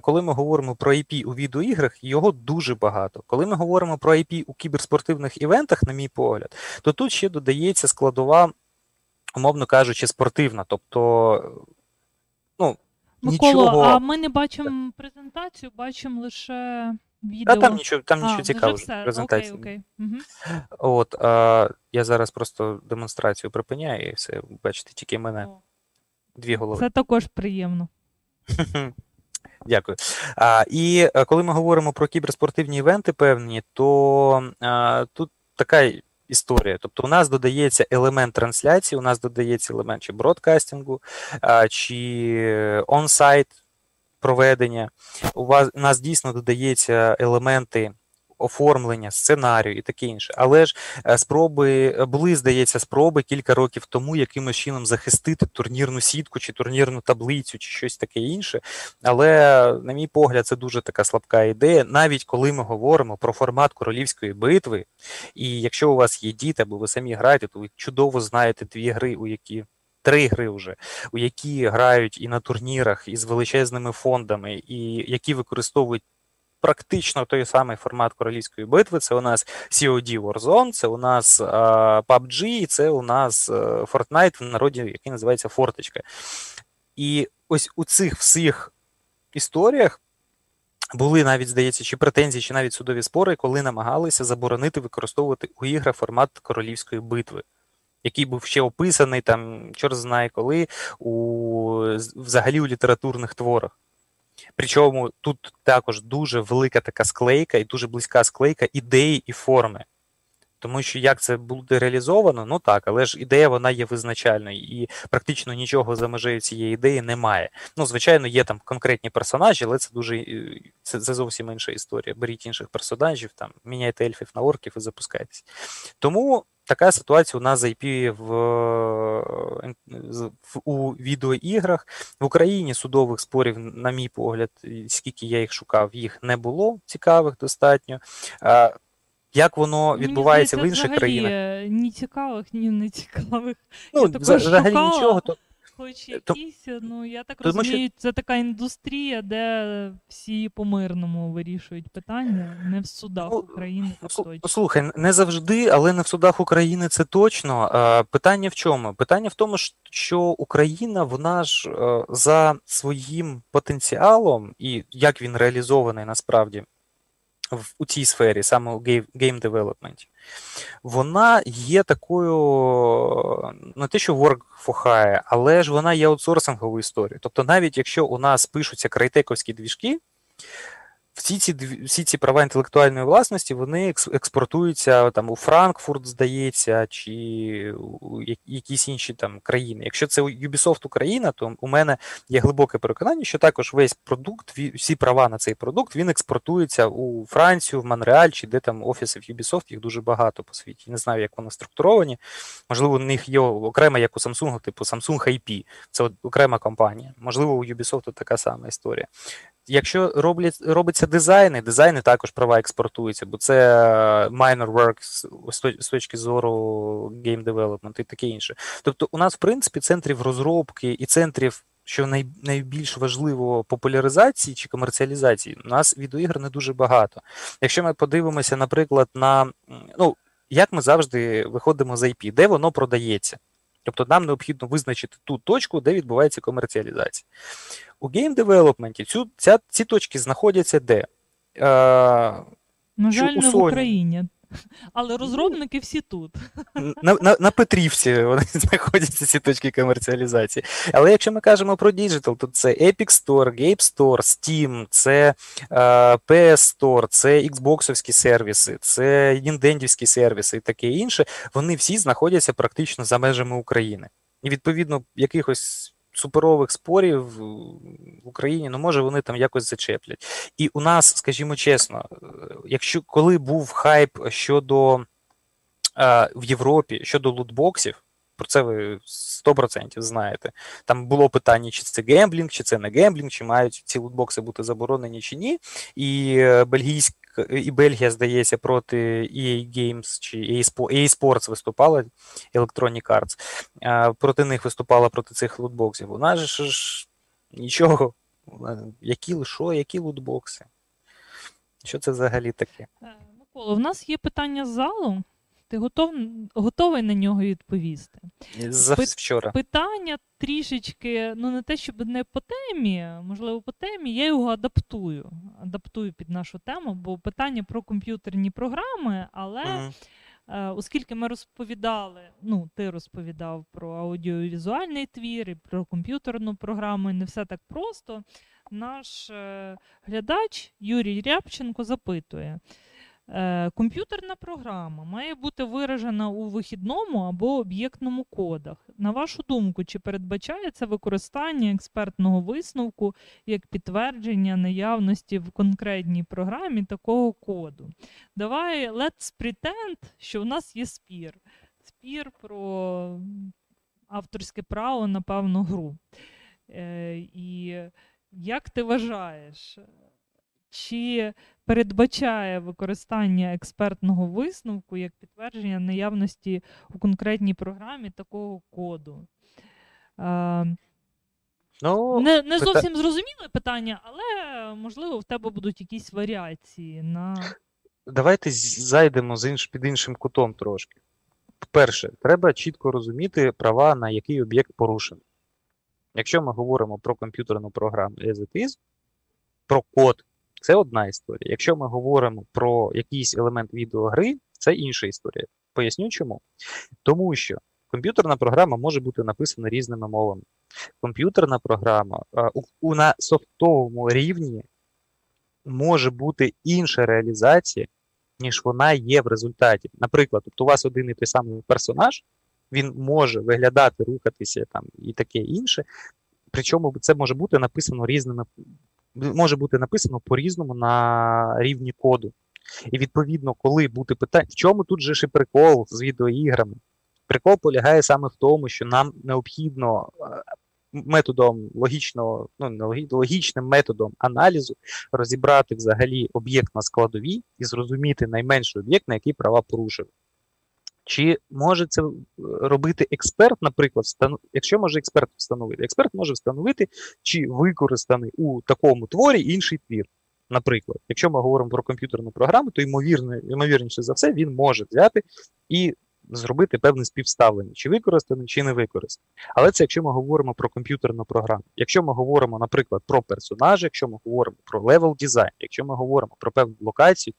коли ми говоримо про IP у відеоіграх, його дуже багато. Коли ми говоримо про IP у кіберспортивних івентах, на мій погляд, то тут ще додається складова, умовно кажучи, спортивна. Тобто, ну, Микола, нічого... а ми не бачимо презентацію, бачимо лише відео. Та там нічого там нічого а, цікавого в презентації. Окей, окей. Угу. От, а, Я зараз просто демонстрацію припиняю і все, бачите, тільки мене О. дві голови. Це також приємно. [LAUGHS] Дякую. А, І коли ми говоримо про кіберспортивні івенти певні, то а, тут така історія. Тобто у нас додається елемент трансляції, у нас додається елемент чи бродкастингу, а, чи онсайт проведення. У вас у нас дійсно додається елементи. Оформлення, сценарію і таке інше. Але ж е, спроби були, здається, спроби кілька років тому якимось чином захистити турнірну сітку чи турнірну таблицю, чи щось таке інше. Але, на мій погляд, це дуже така слабка ідея. Навіть коли ми говоримо про формат королівської битви, і якщо у вас є діти, або ви самі граєте, то ви чудово знаєте дві гри, у які три гри вже, у які грають і на турнірах, і з величезними фондами, і які використовують. Практично той самий формат королівської битви. Це у нас COD Warzone, це у нас uh, PUBG, і це у нас uh, Fortnite в народі, який називається Форточка. І ось у цих всіх історіях були навіть, здається, чи претензії, чи навіть судові спори, коли намагалися заборонити використовувати у іграх формат королівської битви який був ще описаний там, чорт знає коли, у взагалі у літературних творах. Причому тут також дуже велика така склейка і дуже близька склейка ідеї і форми. Тому що як це буде реалізовано, ну так, але ж ідея вона є визначальною, і практично нічого за межею цієї ідеї немає. Ну, звичайно, є там конкретні персонажі, але це дуже е, це, це зовсім інша історія. Беріть інших персонажів, там міняйте ельфів на орків і запускайтесь. Тому така ситуація у нас з IP в, в у відеоіграх. В Україні судових спорів, на мій погляд, скільки я їх шукав, їх не було цікавих достатньо. Як воно відбувається Мені в інших країнах? Ні цікавих, ні не цікавих. Ну, взагалі шукала. нічого. То хоч якісь, ну я так Тому розумію, що... це така індустрія, де всі по-мирному вирішують питання, не в судах ну, України. Ну. Слухай, не завжди, але не в судах України це точно. Питання в чому? Питання в тому, що Україна, вона ж е, за своїм потенціалом і як він реалізований насправді у цій сфері, саме у гейм-девелопменті, вона є такою, не те, що work for hire, але ж вона є аутсорсинговою історією. Тобто, навіть якщо у нас пишуться крайтековські двіжки, всі ці всі ці права інтелектуальної власності вони експортуються там у Франкфурт, здається, чи у якісь інші там країни. Якщо це Ubisoft Україна, то у мене є глибоке переконання, що також весь продукт, всі права на цей продукт він експортується у Францію, в Монреаль, чи де там офіси Ubisoft, їх дуже багато по світі. Не знаю, як вони структуровані. Можливо, у них є окрема, як у Samsung, типу Samsung IP. Це окрема компанія. Можливо, у Ubisoft така сама історія. Якщо роблять, робиться дизайни, дизайни також права експортуються, бо це е, minor works з точки зору game development і таке інше. Тобто, у нас, в принципі, центрів розробки і центрів, що най, найбільш важливо популяризації чи комерціалізації, у нас відеоігр не дуже багато. Якщо ми подивимося, наприклад, на ну, як ми завжди виходимо з IP, де воно продається. Тобто нам необхідно визначити ту точку, де відбувається комерціалізація. У гейм-девелопменті цю, ця, ці точки знаходяться де? Е, На жаль, у не в Україні. Але розробники всі тут. на, на, на Петрівці вони [LAUGHS] знаходяться ці точки комерціалізації. Але якщо ми кажемо про digital, то це Epic Store, Gabe Store, Steam, це е, PS Store, це Xbox овські сервіси, це Нінтендівські сервіси і таке інше. Вони всі знаходяться практично за межами України. І відповідно якихось суперових спорів в Україні, ну може вони там якось зачеплять. І у нас, скажімо чесно, е, якщо коли був хайп щодо е, в Європі щодо лутбоксів, про це ви 100% знаєте. Там було питання, чи це гемблінг, чи це не гемблінг, чи мають ці лутбокси бути заборонені чи ні. І е, і Бельгія, здається, проти EA Games чи EA Sports виступала Electronic Arts. Проти них виступала проти цих лутбоксів. У нас ж нічого. Які що, які лутбокси? Що це взагалі таке? Е, Микола, в нас є питання з залу. Ти готов, готовий на нього відповісти? За вчора. Питання трішечки, ну не те, щоб не по темі, можливо, по темі, я його адаптую. Адаптую під нашу тему, бо питання про комп'ютерні програми, але. Е, Оскільки ми розповідали, ну, ти розповідав про аудіовізуальний твір і про комп'ютерну програму, і не все так просто. Наш е, глядач Юрій Рябченко запитує: комп'ютерна програма має бути виражена у вихідному або об'єктному кодах. На вашу думку, чи передбачається використання експертного висновку як підтвердження наявності в конкретній програмі такого коду? Давай let's pretend, що в нас є спір. Спір про авторське право на певну гру. Е, і як ти вважаєш, чи передбачає використання експертного висновку як підтвердження наявності у конкретній програмі такого коду? Ну, не, не пита- зовсім зрозуміле питання, але можливо в тебе будуть якісь варіації на давайте зайдемо з інш, під іншим кутом трошки. Перше, треба чітко розуміти права, на який об'єкт порушений. Якщо ми говоримо про комп'ютерну програму as it is, про код, це одна історія. Якщо ми говоримо про якийсь елемент відеогри, це інша історія. Поясню чому. Тому що комп'ютерна програма може бути написана різними мовами. Комп'ютерна програма у, на софтовому рівні може бути інша реалізація, ніж вона є в результаті. Наприклад, тобто у вас один і той самий персонаж, він може виглядати, рухатися там і таке інше. Причому це може бути написано різними, може бути написано по-різному на рівні коду. І відповідно, коли буде питання, в чому тут же і прикол з відеоіграми? Прикол полягає саме в тому, що нам необхідно е, методом логічного, ну логічним методом аналізу розібрати взагалі об'єкт на складові і зрозуміти найменший об'єкт, на який права порушив. Чи може це е, робити експерт, наприклад, встану... якщо може експерт встановити? Експерт може встановити, чи використаний у такому творі інший твір. Наприклад, якщо ми говоримо про комп'ютерну програму, то ймовірно, ймовірніше за все, він може взяти і зробити певне співставлення, чи використаний, чи не використаний. Але це якщо ми говоримо про комп'ютерну програму. Якщо ми говоримо, наприклад, про персонажа, якщо ми говоримо про level design, якщо ми говоримо про певну локацію,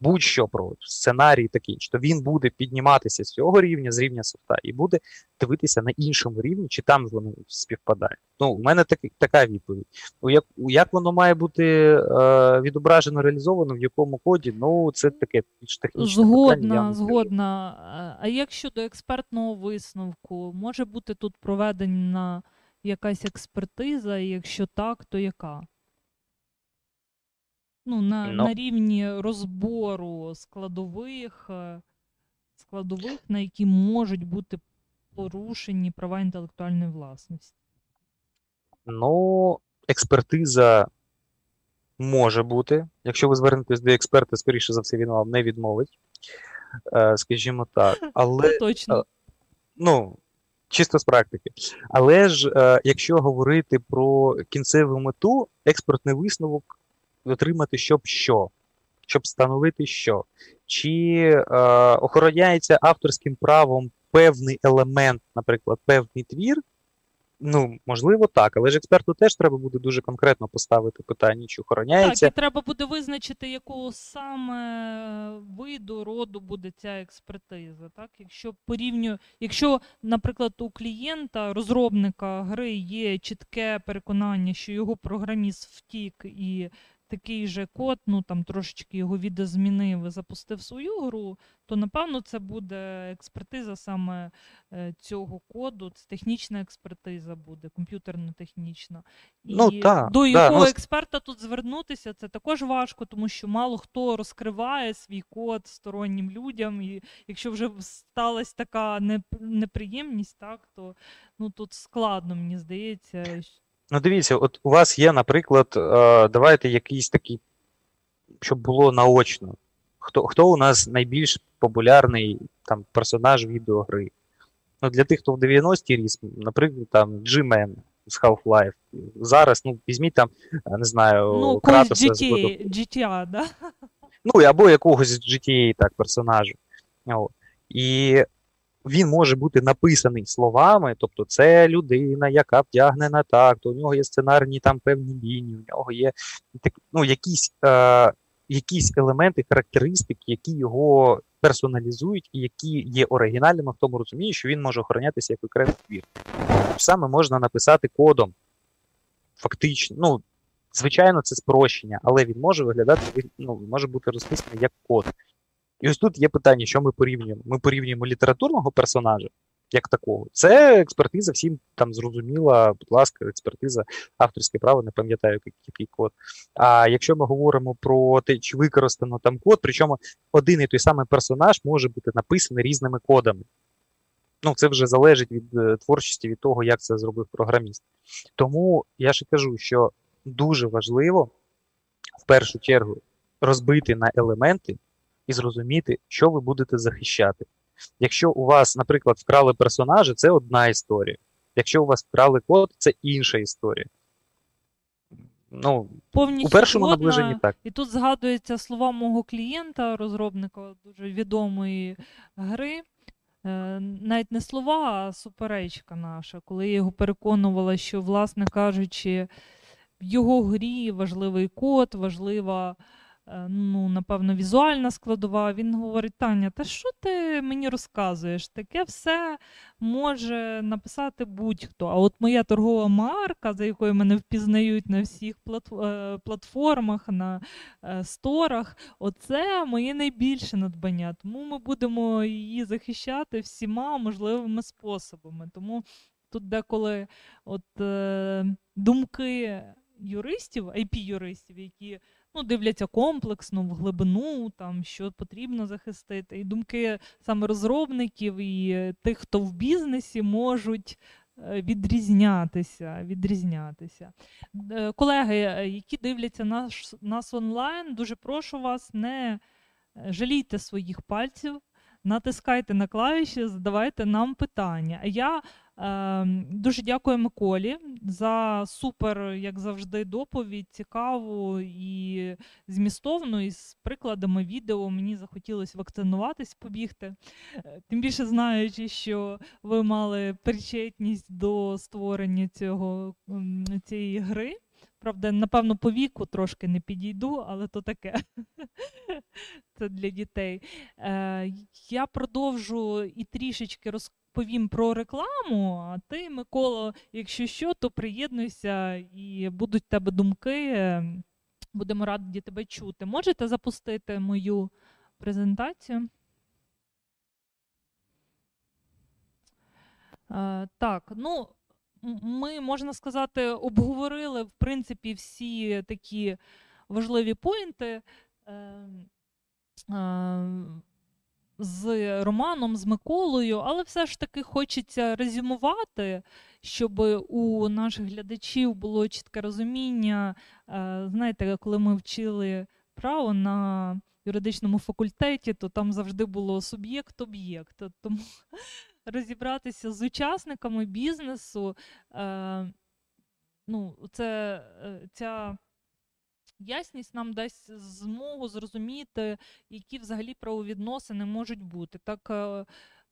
будь-що про сценарій таке інше, то він буде підніматися з цього рівня, з рівня софта, і буде дивитися на іншому рівні, чи там вони співпадають. Ну, у мене так, така відповідь. У як, у як воно має бути е, відображено, реалізовано, в якому коді, ну це таке більш технічне питання. Згодна, скажу. згодна. А- А як щодо експертного висновку, може бути тут проведена якась експертиза, і якщо так, то яка? Ну, на, Ну. на рівні розбору складових, е, складових, на які можуть бути порушені права інтелектуальної власності. Ну, експертиза може бути. Якщо ви звернетесь до експерта, скоріше за все, він вам не відмовить. Е, скажімо так. [LAUGHS] Але точно. ну, чисто з практики. Але ж, е, якщо говорити про кінцеву мету, експертний висновок отримати, щоб що? Щоб встановити що? Чи е, охороняється авторським правом певний елемент, наприклад, певний твір, ну, можливо, так, але ж експерту теж треба буде дуже конкретно поставити питання, чи охороняється. Так, і треба буде визначити, якого саме виду роду буде ця експертиза. Так? Якщо порівнюю, якщо, наприклад, у клієнта, розробника гри є чітке переконання, що його програміст втік і такий же код, ну там трошечки його відозмінив і запустив свою гру, то напевно це буде експертиза саме е, цього коду. Це технічна експертиза буде, комп'ютерно-технічна. І Ну, та, до та, якого ну, експерта тут звернутися, це також важко, тому що мало хто розкриває свій код стороннім людям. І якщо вже сталася така неп- неприємність, так то ну тут складно, мені здається. Ну, дивіться, от у вас є, наприклад, е, давайте якийсь такий, щоб було наочно. Хто, хто у нас найбільш популярний там, персонаж відеогри? Ну, для тих, хто в 90-ті ріс, наприклад, там G-Man з Half-Life. Зараз, ну, візьміть там, не знаю, Ну, Кратоса з God GTA, GTA, да? Ну, або якогось з GTA так, персонажу. От. І він може бути написаний словами, тобто це людина, яка вдягнена так, то у нього є сценарні там певні лінії, у нього є ну, якісь, е, якісь елементи, характеристики, які його персоналізують і які є оригінальними в тому розумінні, що він може охоронятися як окремий твір. Саме можна написати кодом. Фактично, ну, звичайно, це спрощення, але він може виглядати, ну, може бути розписаний як код. І ось тут є питання, що ми порівнюємо. Ми порівнюємо літературного персонажа як такого. Це експертиза, всім там зрозуміла, будь ласка, експертиза, авторське право, не пам'ятаю, який, код. А якщо ми говоримо про те, чи використано там код, причому один і той самий персонаж може бути написаний різними кодами. Ну, це вже залежить від е, творчості, від того, як це зробив програміст. Тому я ще кажу, що дуже важливо в першу чергу розбити на елементи і зрозуміти, що ви будете захищати. Якщо у вас, наприклад, вкрали персонажа, це одна історія. Якщо у вас вкрали код, це інша історія. Ну, Повністю у першому згодна. наближенні так. І тут згадуються слова мого клієнта, розробника дуже відомої гри. Е, Навіть не слова, а суперечка наша, коли я його переконувала, що, власне кажучи, в його грі важливий код, важлива, ну, напевно, візуальна складова. Він говорить: Таня, та що ти мені розказуєш? Таке все може написати будь-хто. А от моя торгова марка, за якою мене впізнають на всіх е, платформах, на е, сторах, оце моє найбільше надбання. Тому ми будемо її захищати всіма можливими способами. Тому тут деколи от, е, думки юристів, IP-юристів, які ну, дивляться комплексно в глибину, там, що потрібно захистити, і думки саме розробників і е, тих, хто в бізнесі, можуть е, відрізнятися. відрізнятися. Е, Колеги, які дивляться наш, нас онлайн, дуже прошу вас, не жалійте своїх пальців, натискайте на клавіші, задавайте нам питання. Я дуже дякую Миколі за супер, як завжди, доповідь, цікаву і змістовну, і з прикладами відео. Мені захотілося вакцинуватись, побігти. Е, Тим більше знаючи, що ви мали причетність до створення цього, цієї гри. Правда, напевно, по віку трошки не підійду, але то таке. [LAUGHS] Це для дітей. Е, я продовжу і трішечки розповім про рекламу. А ти, Микола, якщо що, то приєднуйся і будуть в тебе думки. Будемо раді тебе чути. Можете запустити мою презентацію? Е, так, ну, ми, можна сказати, обговорили, в принципі, всі такі важливі поінти. Е, е, з Романом, з Миколою, але все ж таки хочеться резюмувати, щоб у наших глядачів було чітке розуміння. Е, Знаєте, коли ми вчили право на юридичному факультеті, то там завжди було суб'єкт-об'єкт. Тому розібратися з учасниками бізнесу, е, ну, це е, ця. Ясність нам дасть змогу зрозуміти, які взагалі правовідносини можуть бути. Так, е,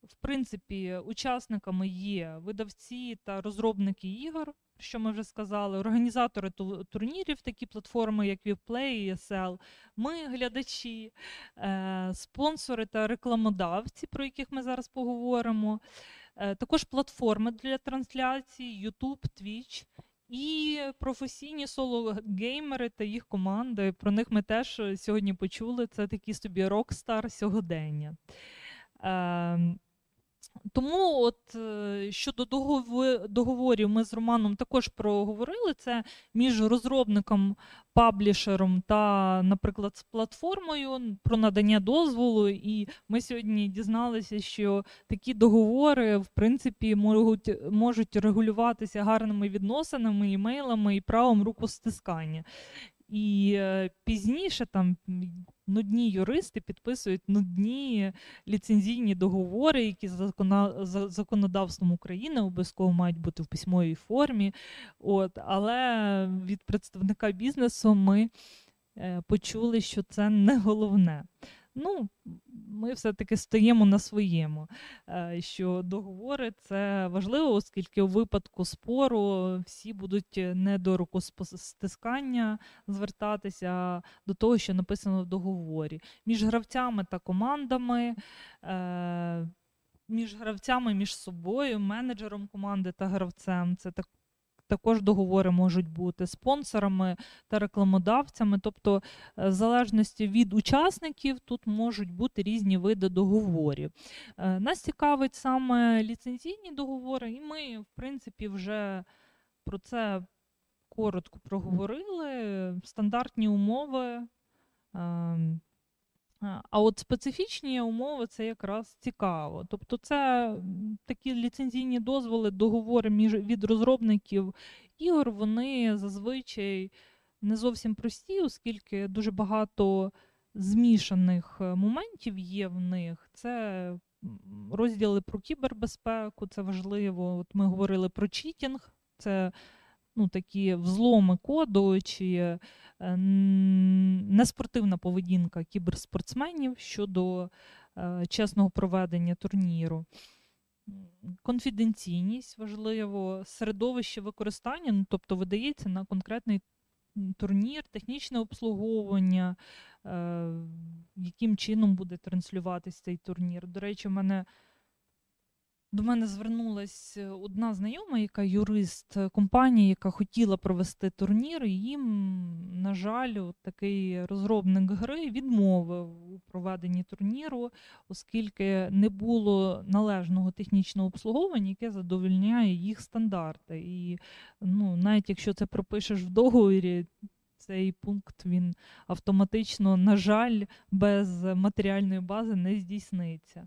в принципі, учасниками є видавці та розробники ігор, що ми вже сказали, організатори турнірів, такі платформи, як Вівплей і ESL, ми глядачі, е, спонсори та рекламодавці, про яких ми зараз поговоримо. Е, також платформи для трансляції, YouTube, Twitch. І професійні соло-геймери та їх команди. Про них ми теж сьогодні почули. Це такі собі рокстар сьогодення. Ем, тому, от е, щодо договорів, ми з Романом також проговорили це між розробником, паблішером та, наприклад, з платформою про надання дозволу. І ми сьогодні дізналися, що такі договори в принципі можуть можуть регулюватися гарними відносинами, імейлами і правом рукостискання. І е, пізніше там нудні юристи підписують нудні ліцензійні договори, які за законодавством України обов'язково мають бути в письмовій формі. От, Але від представника бізнесу ми е, почули, що це не головне. Ну, ми все-таки стоїмо на своєму, е, що договори це важливо, оскільки у випадку спору всі будуть не до рукостискання звертатися а до того, що написано в договорі. Між гравцями та командами. Е, між гравцями між собою, менеджером команди та гравцем. Це так також договори можуть бути спонсорами та рекламодавцями. Тобто, е, в залежності від учасників, тут можуть бути різні види договорів. Е, нас цікавить саме ліцензійні договори, і ми, в принципі, вже про це коротко проговорили. Стандартні умови. Ем, а от специфічні умови це якраз цікаво. Тобто, це такі ліцензійні дозволи, договори між від розробників ігор, вони зазвичай не зовсім прості, оскільки дуже багато змішаних е, моментів є в них. Це розділи про кібербезпеку, це важливо. От Ми говорили про читінг, це ну, такі взломи коду чи е, неспортивна поведінка кіберспортсменів щодо е, чесного проведення турніру. Конфіденційність важливо, середовище використання, ну, тобто видається на конкретний турнір, технічне обслуговування, е, яким чином буде транслюватись цей турнір. До речі, в мене до мене звернулася е, одна знайома, яка юрист е, компанії, яка хотіла провести турнір, і їм, на жаль, такий розробник гри відмовив у проведенні турніру, оскільки не було належного технічного обслуговування, яке задовольняє їх стандарти. І ну, навіть якщо це пропишеш в договорі, цей пункт він автоматично, на жаль, без матеріальної бази не здійсниться.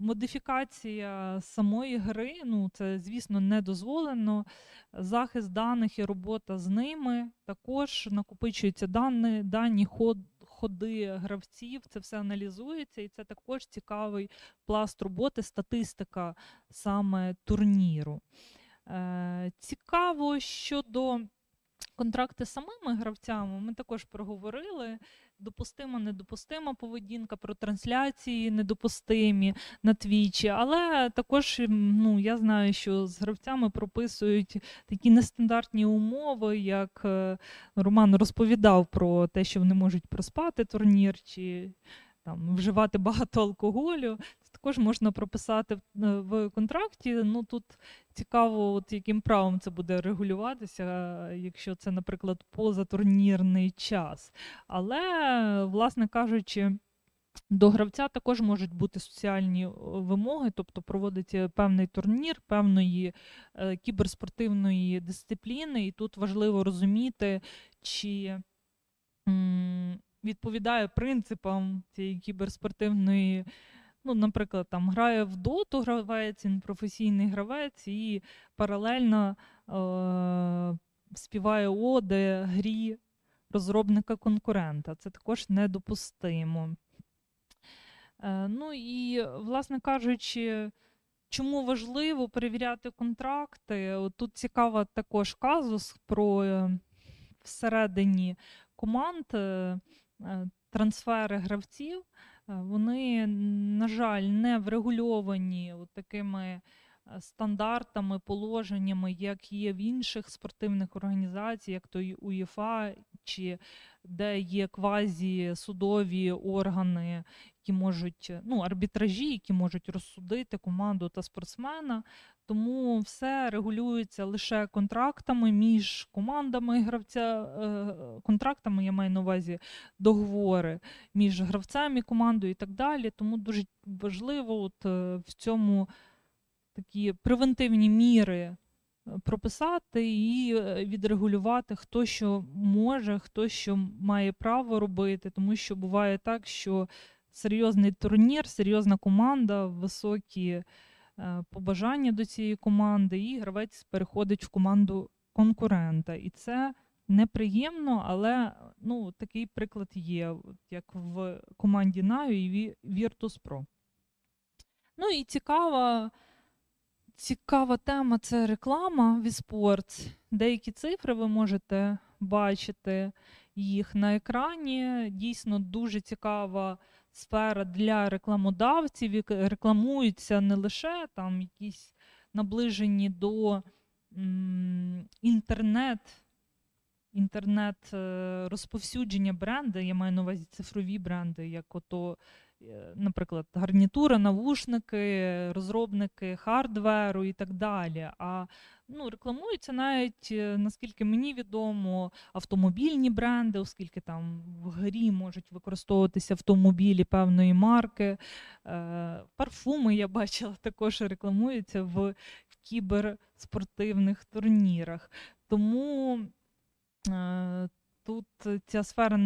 Модифікація самої гри, ну це, звісно, не дозволено. Захист даних і робота з ними також накопичуються дані, дані ход, ходи гравців, це все аналізується, і це також цікавий пласт роботи, статистика саме турніру. Е, Цікаво щодо контракти з самими гравцями, ми також проговорили допустима, недопустима поведінка, про трансляції недопустимі на твічі. Але також ну, я знаю, що з гравцями прописують такі нестандартні умови, як е, Роман розповідав про те, що вони можуть проспати турнір. чи там, Вживати багато алкоголю, також можна прописати в е, контракті. Ну тут цікаво, от яким правом це буде регулюватися, якщо це, наприклад, позатурнірний час. Але, власне кажучи, до гравця також можуть бути соціальні вимоги, тобто проводиться певний турнір, певної е, кіберспортивної дисципліни, і тут важливо розуміти, чи відповідає принципам цієї кіберспортивної Ну, Наприклад, там грає в доту гравець, він професійний гравець і паралельно е- співає оди грі розробника конкурента. Це також недопустимо. Е- Ну і, власне кажучи, чому важливо перевіряти контракти? Тут цікава також казус про е- всередині команд. Е, е трансфери гравців. Вони, на жаль, не врегульовані такими е, стандартами, положеннями, як є в інших спортивних організаціях, як то УЄФА, чи де є квазі-судові органи, які можуть, ну, арбітражі, які можуть розсудити команду та спортсмена. Тому все регулюється лише контрактами між командами гравця, е, контрактами, я маю на увазі договори між гравцем і командою і так далі. Тому дуже важливо от е, в цьому такі превентивні міри е, прописати і е, відрегулювати, хто що може, хто що має право робити, тому що буває так, що серйозний турнір, серйозна команда, високі е, побажання до цієї команди, і гравець переходить в команду конкурента. І це неприємно, але ну, такий приклад є, як в команді Наю і Virtus.pro. Ну і цікава, цікава тема це реклама в eSports. Деякі цифри ви можете бачити їх на екрані. Дійсно дуже цікава сфера для рекламодавців. Рекламуються не лише там якісь наближені до інтернет. Інтернет е, розповсюдження бренди, я маю на увазі цифрові бренди, як ото, наприклад, гарнітура, навушники, розробники хардверу і так далі. А ну, рекламуються навіть, е, наскільки мені відомо, автомобільні бренди, оскільки там в грі можуть використовуватися автомобілі певної марки. Е, Парфуми я бачила також рекламуються в кіберспортивних турнірах. Тому е, тут ця сфера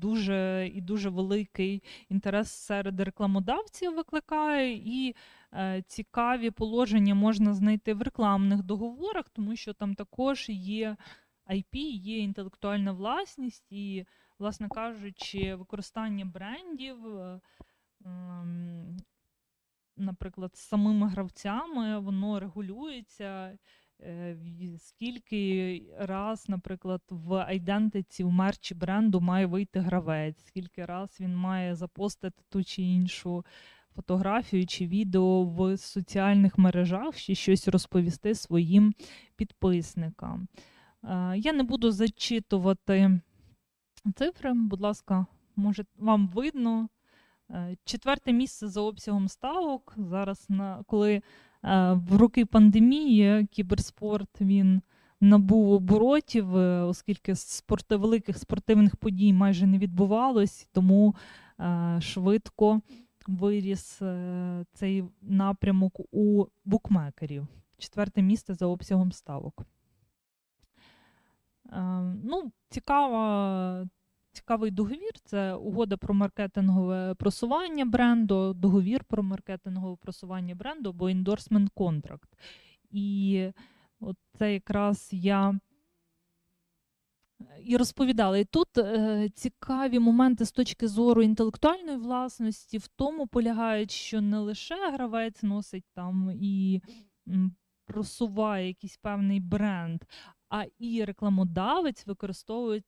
дуже і дуже великий інтерес серед рекламодавців викликає, і е, цікаві положення можна знайти в рекламних договорах, тому що там також є IP, є інтелектуальна власність, і, власне кажучи, використання брендів. е, ем, Наприклад, з самими гравцями воно регулюється, е, скільки раз, наприклад, в айдентиці в мерчі бренду має вийти гравець, скільки раз він має запостити ту чи іншу фотографію чи відео в соціальних мережах, чи щось розповісти своїм підписникам. Е, Я не буду зачитувати цифри, будь ласка, може вам видно. Е, Четверте місце за обсягом ставок. Зараз, на, коли е, в роки пандемії кіберспорт він набув оборотів, е, оскільки спорти, великих спортивних подій майже не відбувалось, тому е, швидко виріс е, цей напрямок у букмекерів. Четверте місце за обсягом ставок. Е, ну, цікава, цікавий договір це угода про маркетингове просування бренду, договір про маркетингове просування бренду або endorsement contract. І от це якраз я і розповідала. І тут е, цікаві моменти з точки зору інтелектуальної власності в тому полягають, що не лише гравець носить там і просуває якийсь певний бренд, а і рекламодавець використовує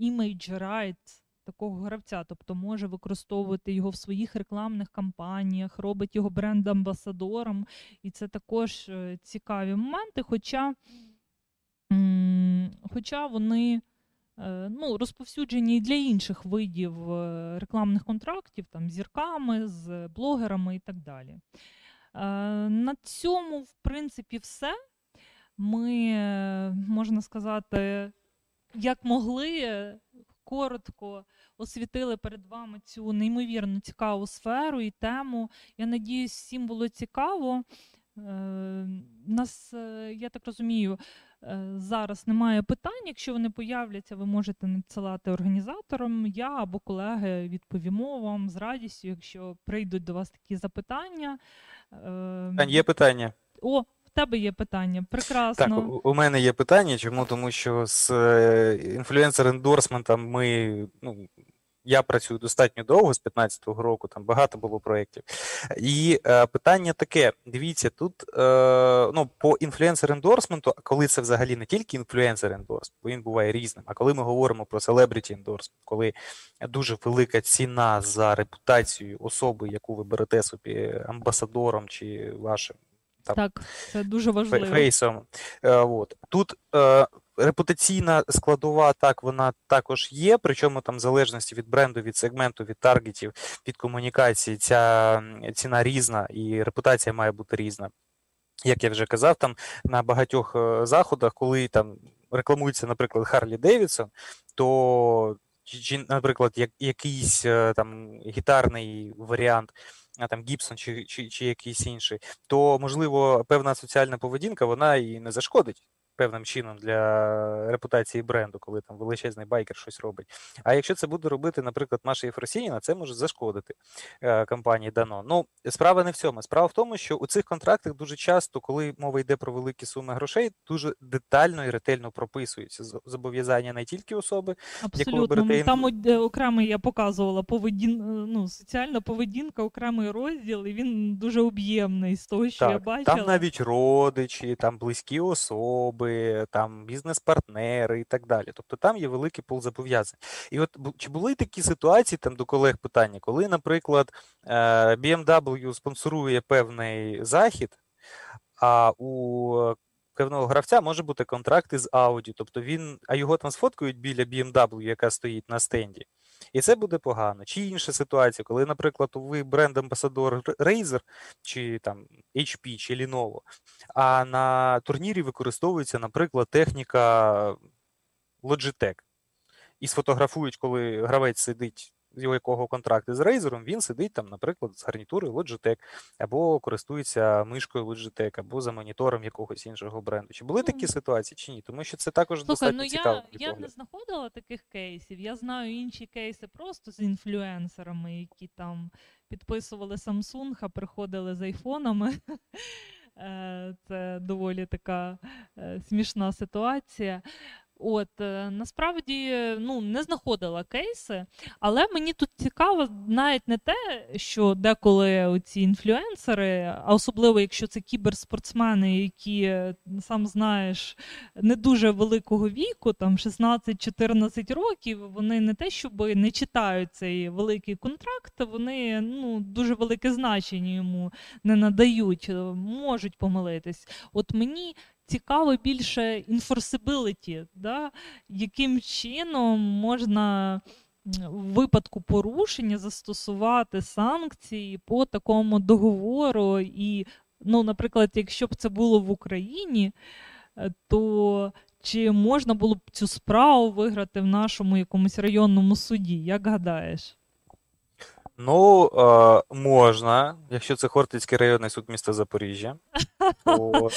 image rights такого гравця, тобто може використовувати його в своїх рекламних кампаніях, робить його бренд-амбасадором, і це також е, цікаві моменти. Хоча, хоча вони е, ну, розповсюджені і для інших видів е, рекламних контрактів, там, зірками, з блогерами і так далі. На цьому, в принципі, все. Ми, е, можна сказати, як могли, коротко освітили перед вами цю неймовірно цікаву сферу і тему. Я надіюсь, всім було цікаво. Е, Нас, е, я так розумію, зараз немає питань. Якщо вони появляться, ви можете надсилати організаторам. Я або колеги відповімо вам з радістю, якщо прийдуть до вас такі запитання. Є питання. О, тебе є питання. Прекрасно. Так, у, мене є питання. Чому? Тому що з е, influencer endorsement ом ми ну, я працюю достатньо довго з 15-го року, там багато було проєктів. І е, питання таке: дивіться, тут е, ну, по influencer endorsement у, коли це взагалі не тільки influencer endorsement, бо він буває різним, а коли ми говоримо про celebrity endorsement, коли дуже велика ціна за репутацію особи, яку ви берете собі амбасадором чи вашим там, так, це дуже важливо. фейсом. Е, от. Тут е, репутаційна складова, так, вона також є, причому там в залежності від бренду, від сегменту, від таргетів, від комунікації, ця ціна різна і репутація має бути різна. Як я вже казав, там на багатьох е, заходах, коли там рекламується, наприклад, Харлі Девідсон, то чи, наприклад, як, якийсь е, там гітарний варіант там Гібсон чи, чи, чи якийсь інший, то можливо певна соціальна поведінка вона і не зашкодить певним чином для репутації бренду, коли там величезний байкер щось робить. А якщо це буде робити, наприклад, Маша Єфросініна, це може зашкодити е, компанії Дано. Ну, справа не в цьому. Справа в тому, що у цих контрактах дуже часто, коли мова йде про великі суми грошей, дуже детально і ретельно прописуються зобов'язання не тільки особи, Абсолютно. яку берете... Там окремий я показувала поведін... ну, соціальна поведінка, окремий розділ, і він дуже об'ємний з того, що так, я бачила. Там навіть родичі, там близькі особи особи, там бізнес-партнери і так далі. Тобто там є великий пул зобов'язань. І от чи були такі ситуації там до колег питання, коли, наприклад, е, BMW спонсорує певний захід, а у певного гравця може бути контракт із Audi, тобто він, а його там сфоткають біля BMW, яка стоїть на стенді. І це буде погано. Чи інша ситуація, коли, наприклад, ви бренд-амбасадор Razer, чи там HP, чи Lenovo, а на турнірі використовується, наприклад, техніка Logitech. І сфотографують, коли гравець сидить у якого контракти з Razer, він сидить там, наприклад, з гарнітурою Logitech, або користується мишкою Logitech, або за монітором якогось іншого бренду. Чи були такі ситуації, чи ні? Тому що це також Слухай, достатньо ну цікаво. Я, я не знаходила таких кейсів. Я знаю інші кейси просто з інфлюенсерами, які там підписували Samsung, а приходили з айфонами. [LAUGHS] Е, це доволі така е, смішна ситуація. От е, насправді ну не знаходила кейси, але мені тут цікаво навіть не те, що деколи ці інфлюенсери, а особливо якщо це кіберспортсмени, які сам знаєш не дуже великого віку, там 16-14 років, вони не те, щоб не читають цей великий контракт, вони ну дуже велике значення йому не надають, можуть помилитись. От мені цікаво більше інфорсибиліті, да? яким чином можна в випадку порушення застосувати санкції по такому договору. І, ну, наприклад, якщо б це було в Україні, е, то чи можна було б цю справу виграти в нашому якомусь районному суді? Як гадаєш? Ну, е, можна, якщо це Хортицький районний суд міста Запоріжжя. То...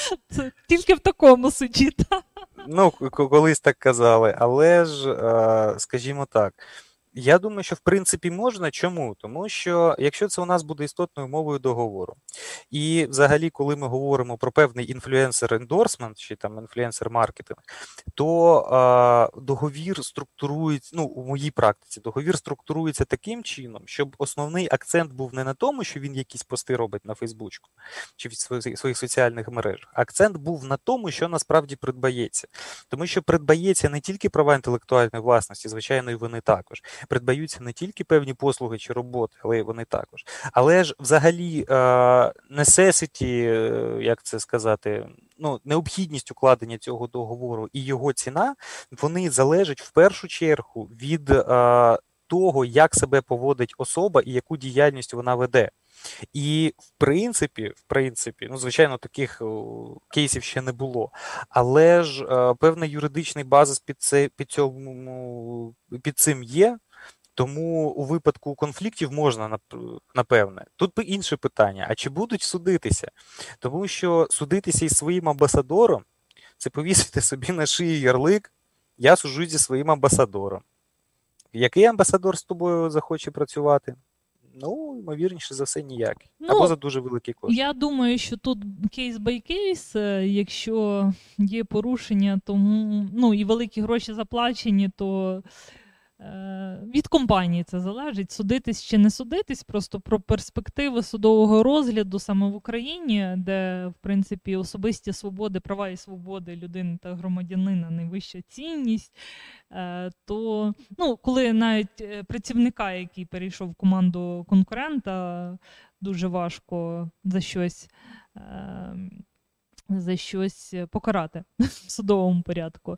Тільки в такому суді, так? Ну, колись так казали, але ж, е, скажімо так. Я думаю, що в принципі можна. Чому? Тому що якщо це у нас буде істотною мовою договору, і взагалі, коли ми говоримо про певний influencer endorsement чи там influencer marketing, то а, договір структурується, ну у моїй практиці, договір структурується таким чином, щоб основний акцент був не на тому, що він якісь пости робить на Фейсбучку чи в своїх соціальних мережах. Акцент був на тому, що насправді придбається, тому що придбається не тільки права інтелектуальної власності, звичайно, і вони також придбаються не тільки певні послуги чи роботи, але й вони також. Але ж взагалі е, necessity, е, як це сказати, ну, необхідність укладення цього договору і його ціна, вони залежать в першу чергу від е, того, як себе поводить особа і яку діяльність вона веде. І в принципі, в принципі, ну звичайно, таких кейсів ще не було. Але ж певний юридичний базис під це під цьому під цим є. Тому у випадку конфліктів можна напевне. Тут інше питання: а чи будуть судитися? Тому що судитися із своїм амбасадором це повісити собі на шиї ярлик, я сужу зі своїм амбасадором. Який амбасадор з тобою захоче працювати? Ну, ймовірніше за все, ніякий. Ну, Або за дуже великий кошт. Я думаю, що тут кейс бай кейс, якщо є порушення, то ну і великі гроші заплачені, то Е, від компанії це залежить, судитись чи не судитись, просто про перспективи судового розгляду саме в Україні, де, в принципі, особисті свободи, права і свободи людини та громадянина найвища цінність. Е, то ну, коли навіть е, працівника, який перейшов в команду конкурента, дуже важко за щось. За щось покарати [LAUGHS] в судовому порядку.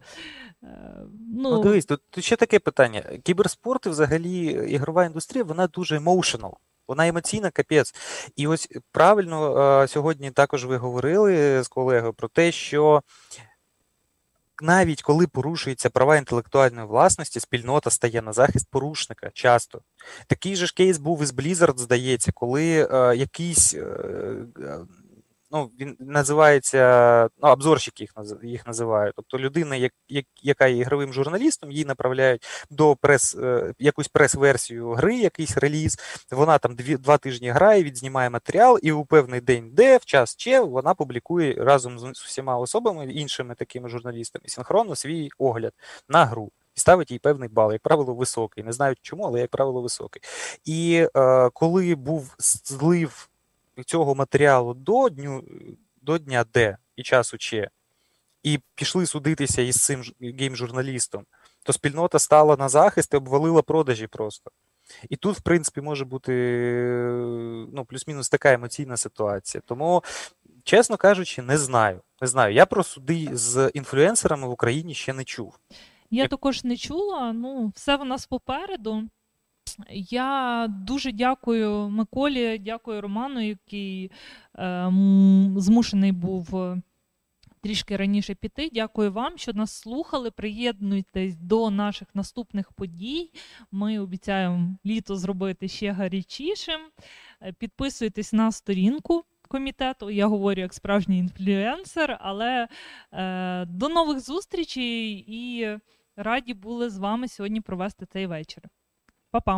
Ну, ну дивись, тут, тут ще таке питання. Кіберспорт і взагалі ігрова індустрія, вона дуже емоушенал. Вона емоційна капець. І ось правильно сьогодні також ви говорили з колегою про те, що навіть коли порушуються права інтелектуальної власності, спільнота стає на захист порушника часто. Такий же ж кейс був із Blizzard, здається, коли е, якийсь. Е, ну, він називається, ну, обзорщик їх їх називають. Тобто людина, як, як, яка є ігровим журналістом, її направляють до прес, е, якусь прес-версію гри, якийсь реліз. Вона там дві, два тижні грає, відзнімає матеріал, і у певний день, де в час че вона публікує разом з усіма особами, іншими такими журналістами, синхронно свій огляд на гру. І ставить їй певний бал, як правило, високий. Не знаю чому, але, як правило, високий. І е, коли був злив цього матеріалу до дню, до дня Д і часу Ч, і пішли судитися із цим гейм-журналістом, то спільнота стала на захист і обвалила продажі просто. І тут, в принципі, може бути ну, плюс-мінус така емоційна ситуація. Тому, чесно кажучи, не знаю. Не знаю. Я про суди з інфлюенсерами в Україні ще не чув. Я Як... також не чула. Ну, все в нас попереду. Я дуже дякую Миколі, дякую Роману, який е, змушений був е, трішки раніше піти. Дякую вам, що нас слухали. Приєднуйтесь до наших наступних подій. Ми обіцяємо літо зробити ще гарячішим. Е, підписуйтесь на сторінку. Комітету, я говорю як справжній інфлюенсер, але е, до нових зустрічей і раді були з вами сьогодні провести цей вечір. Па-па!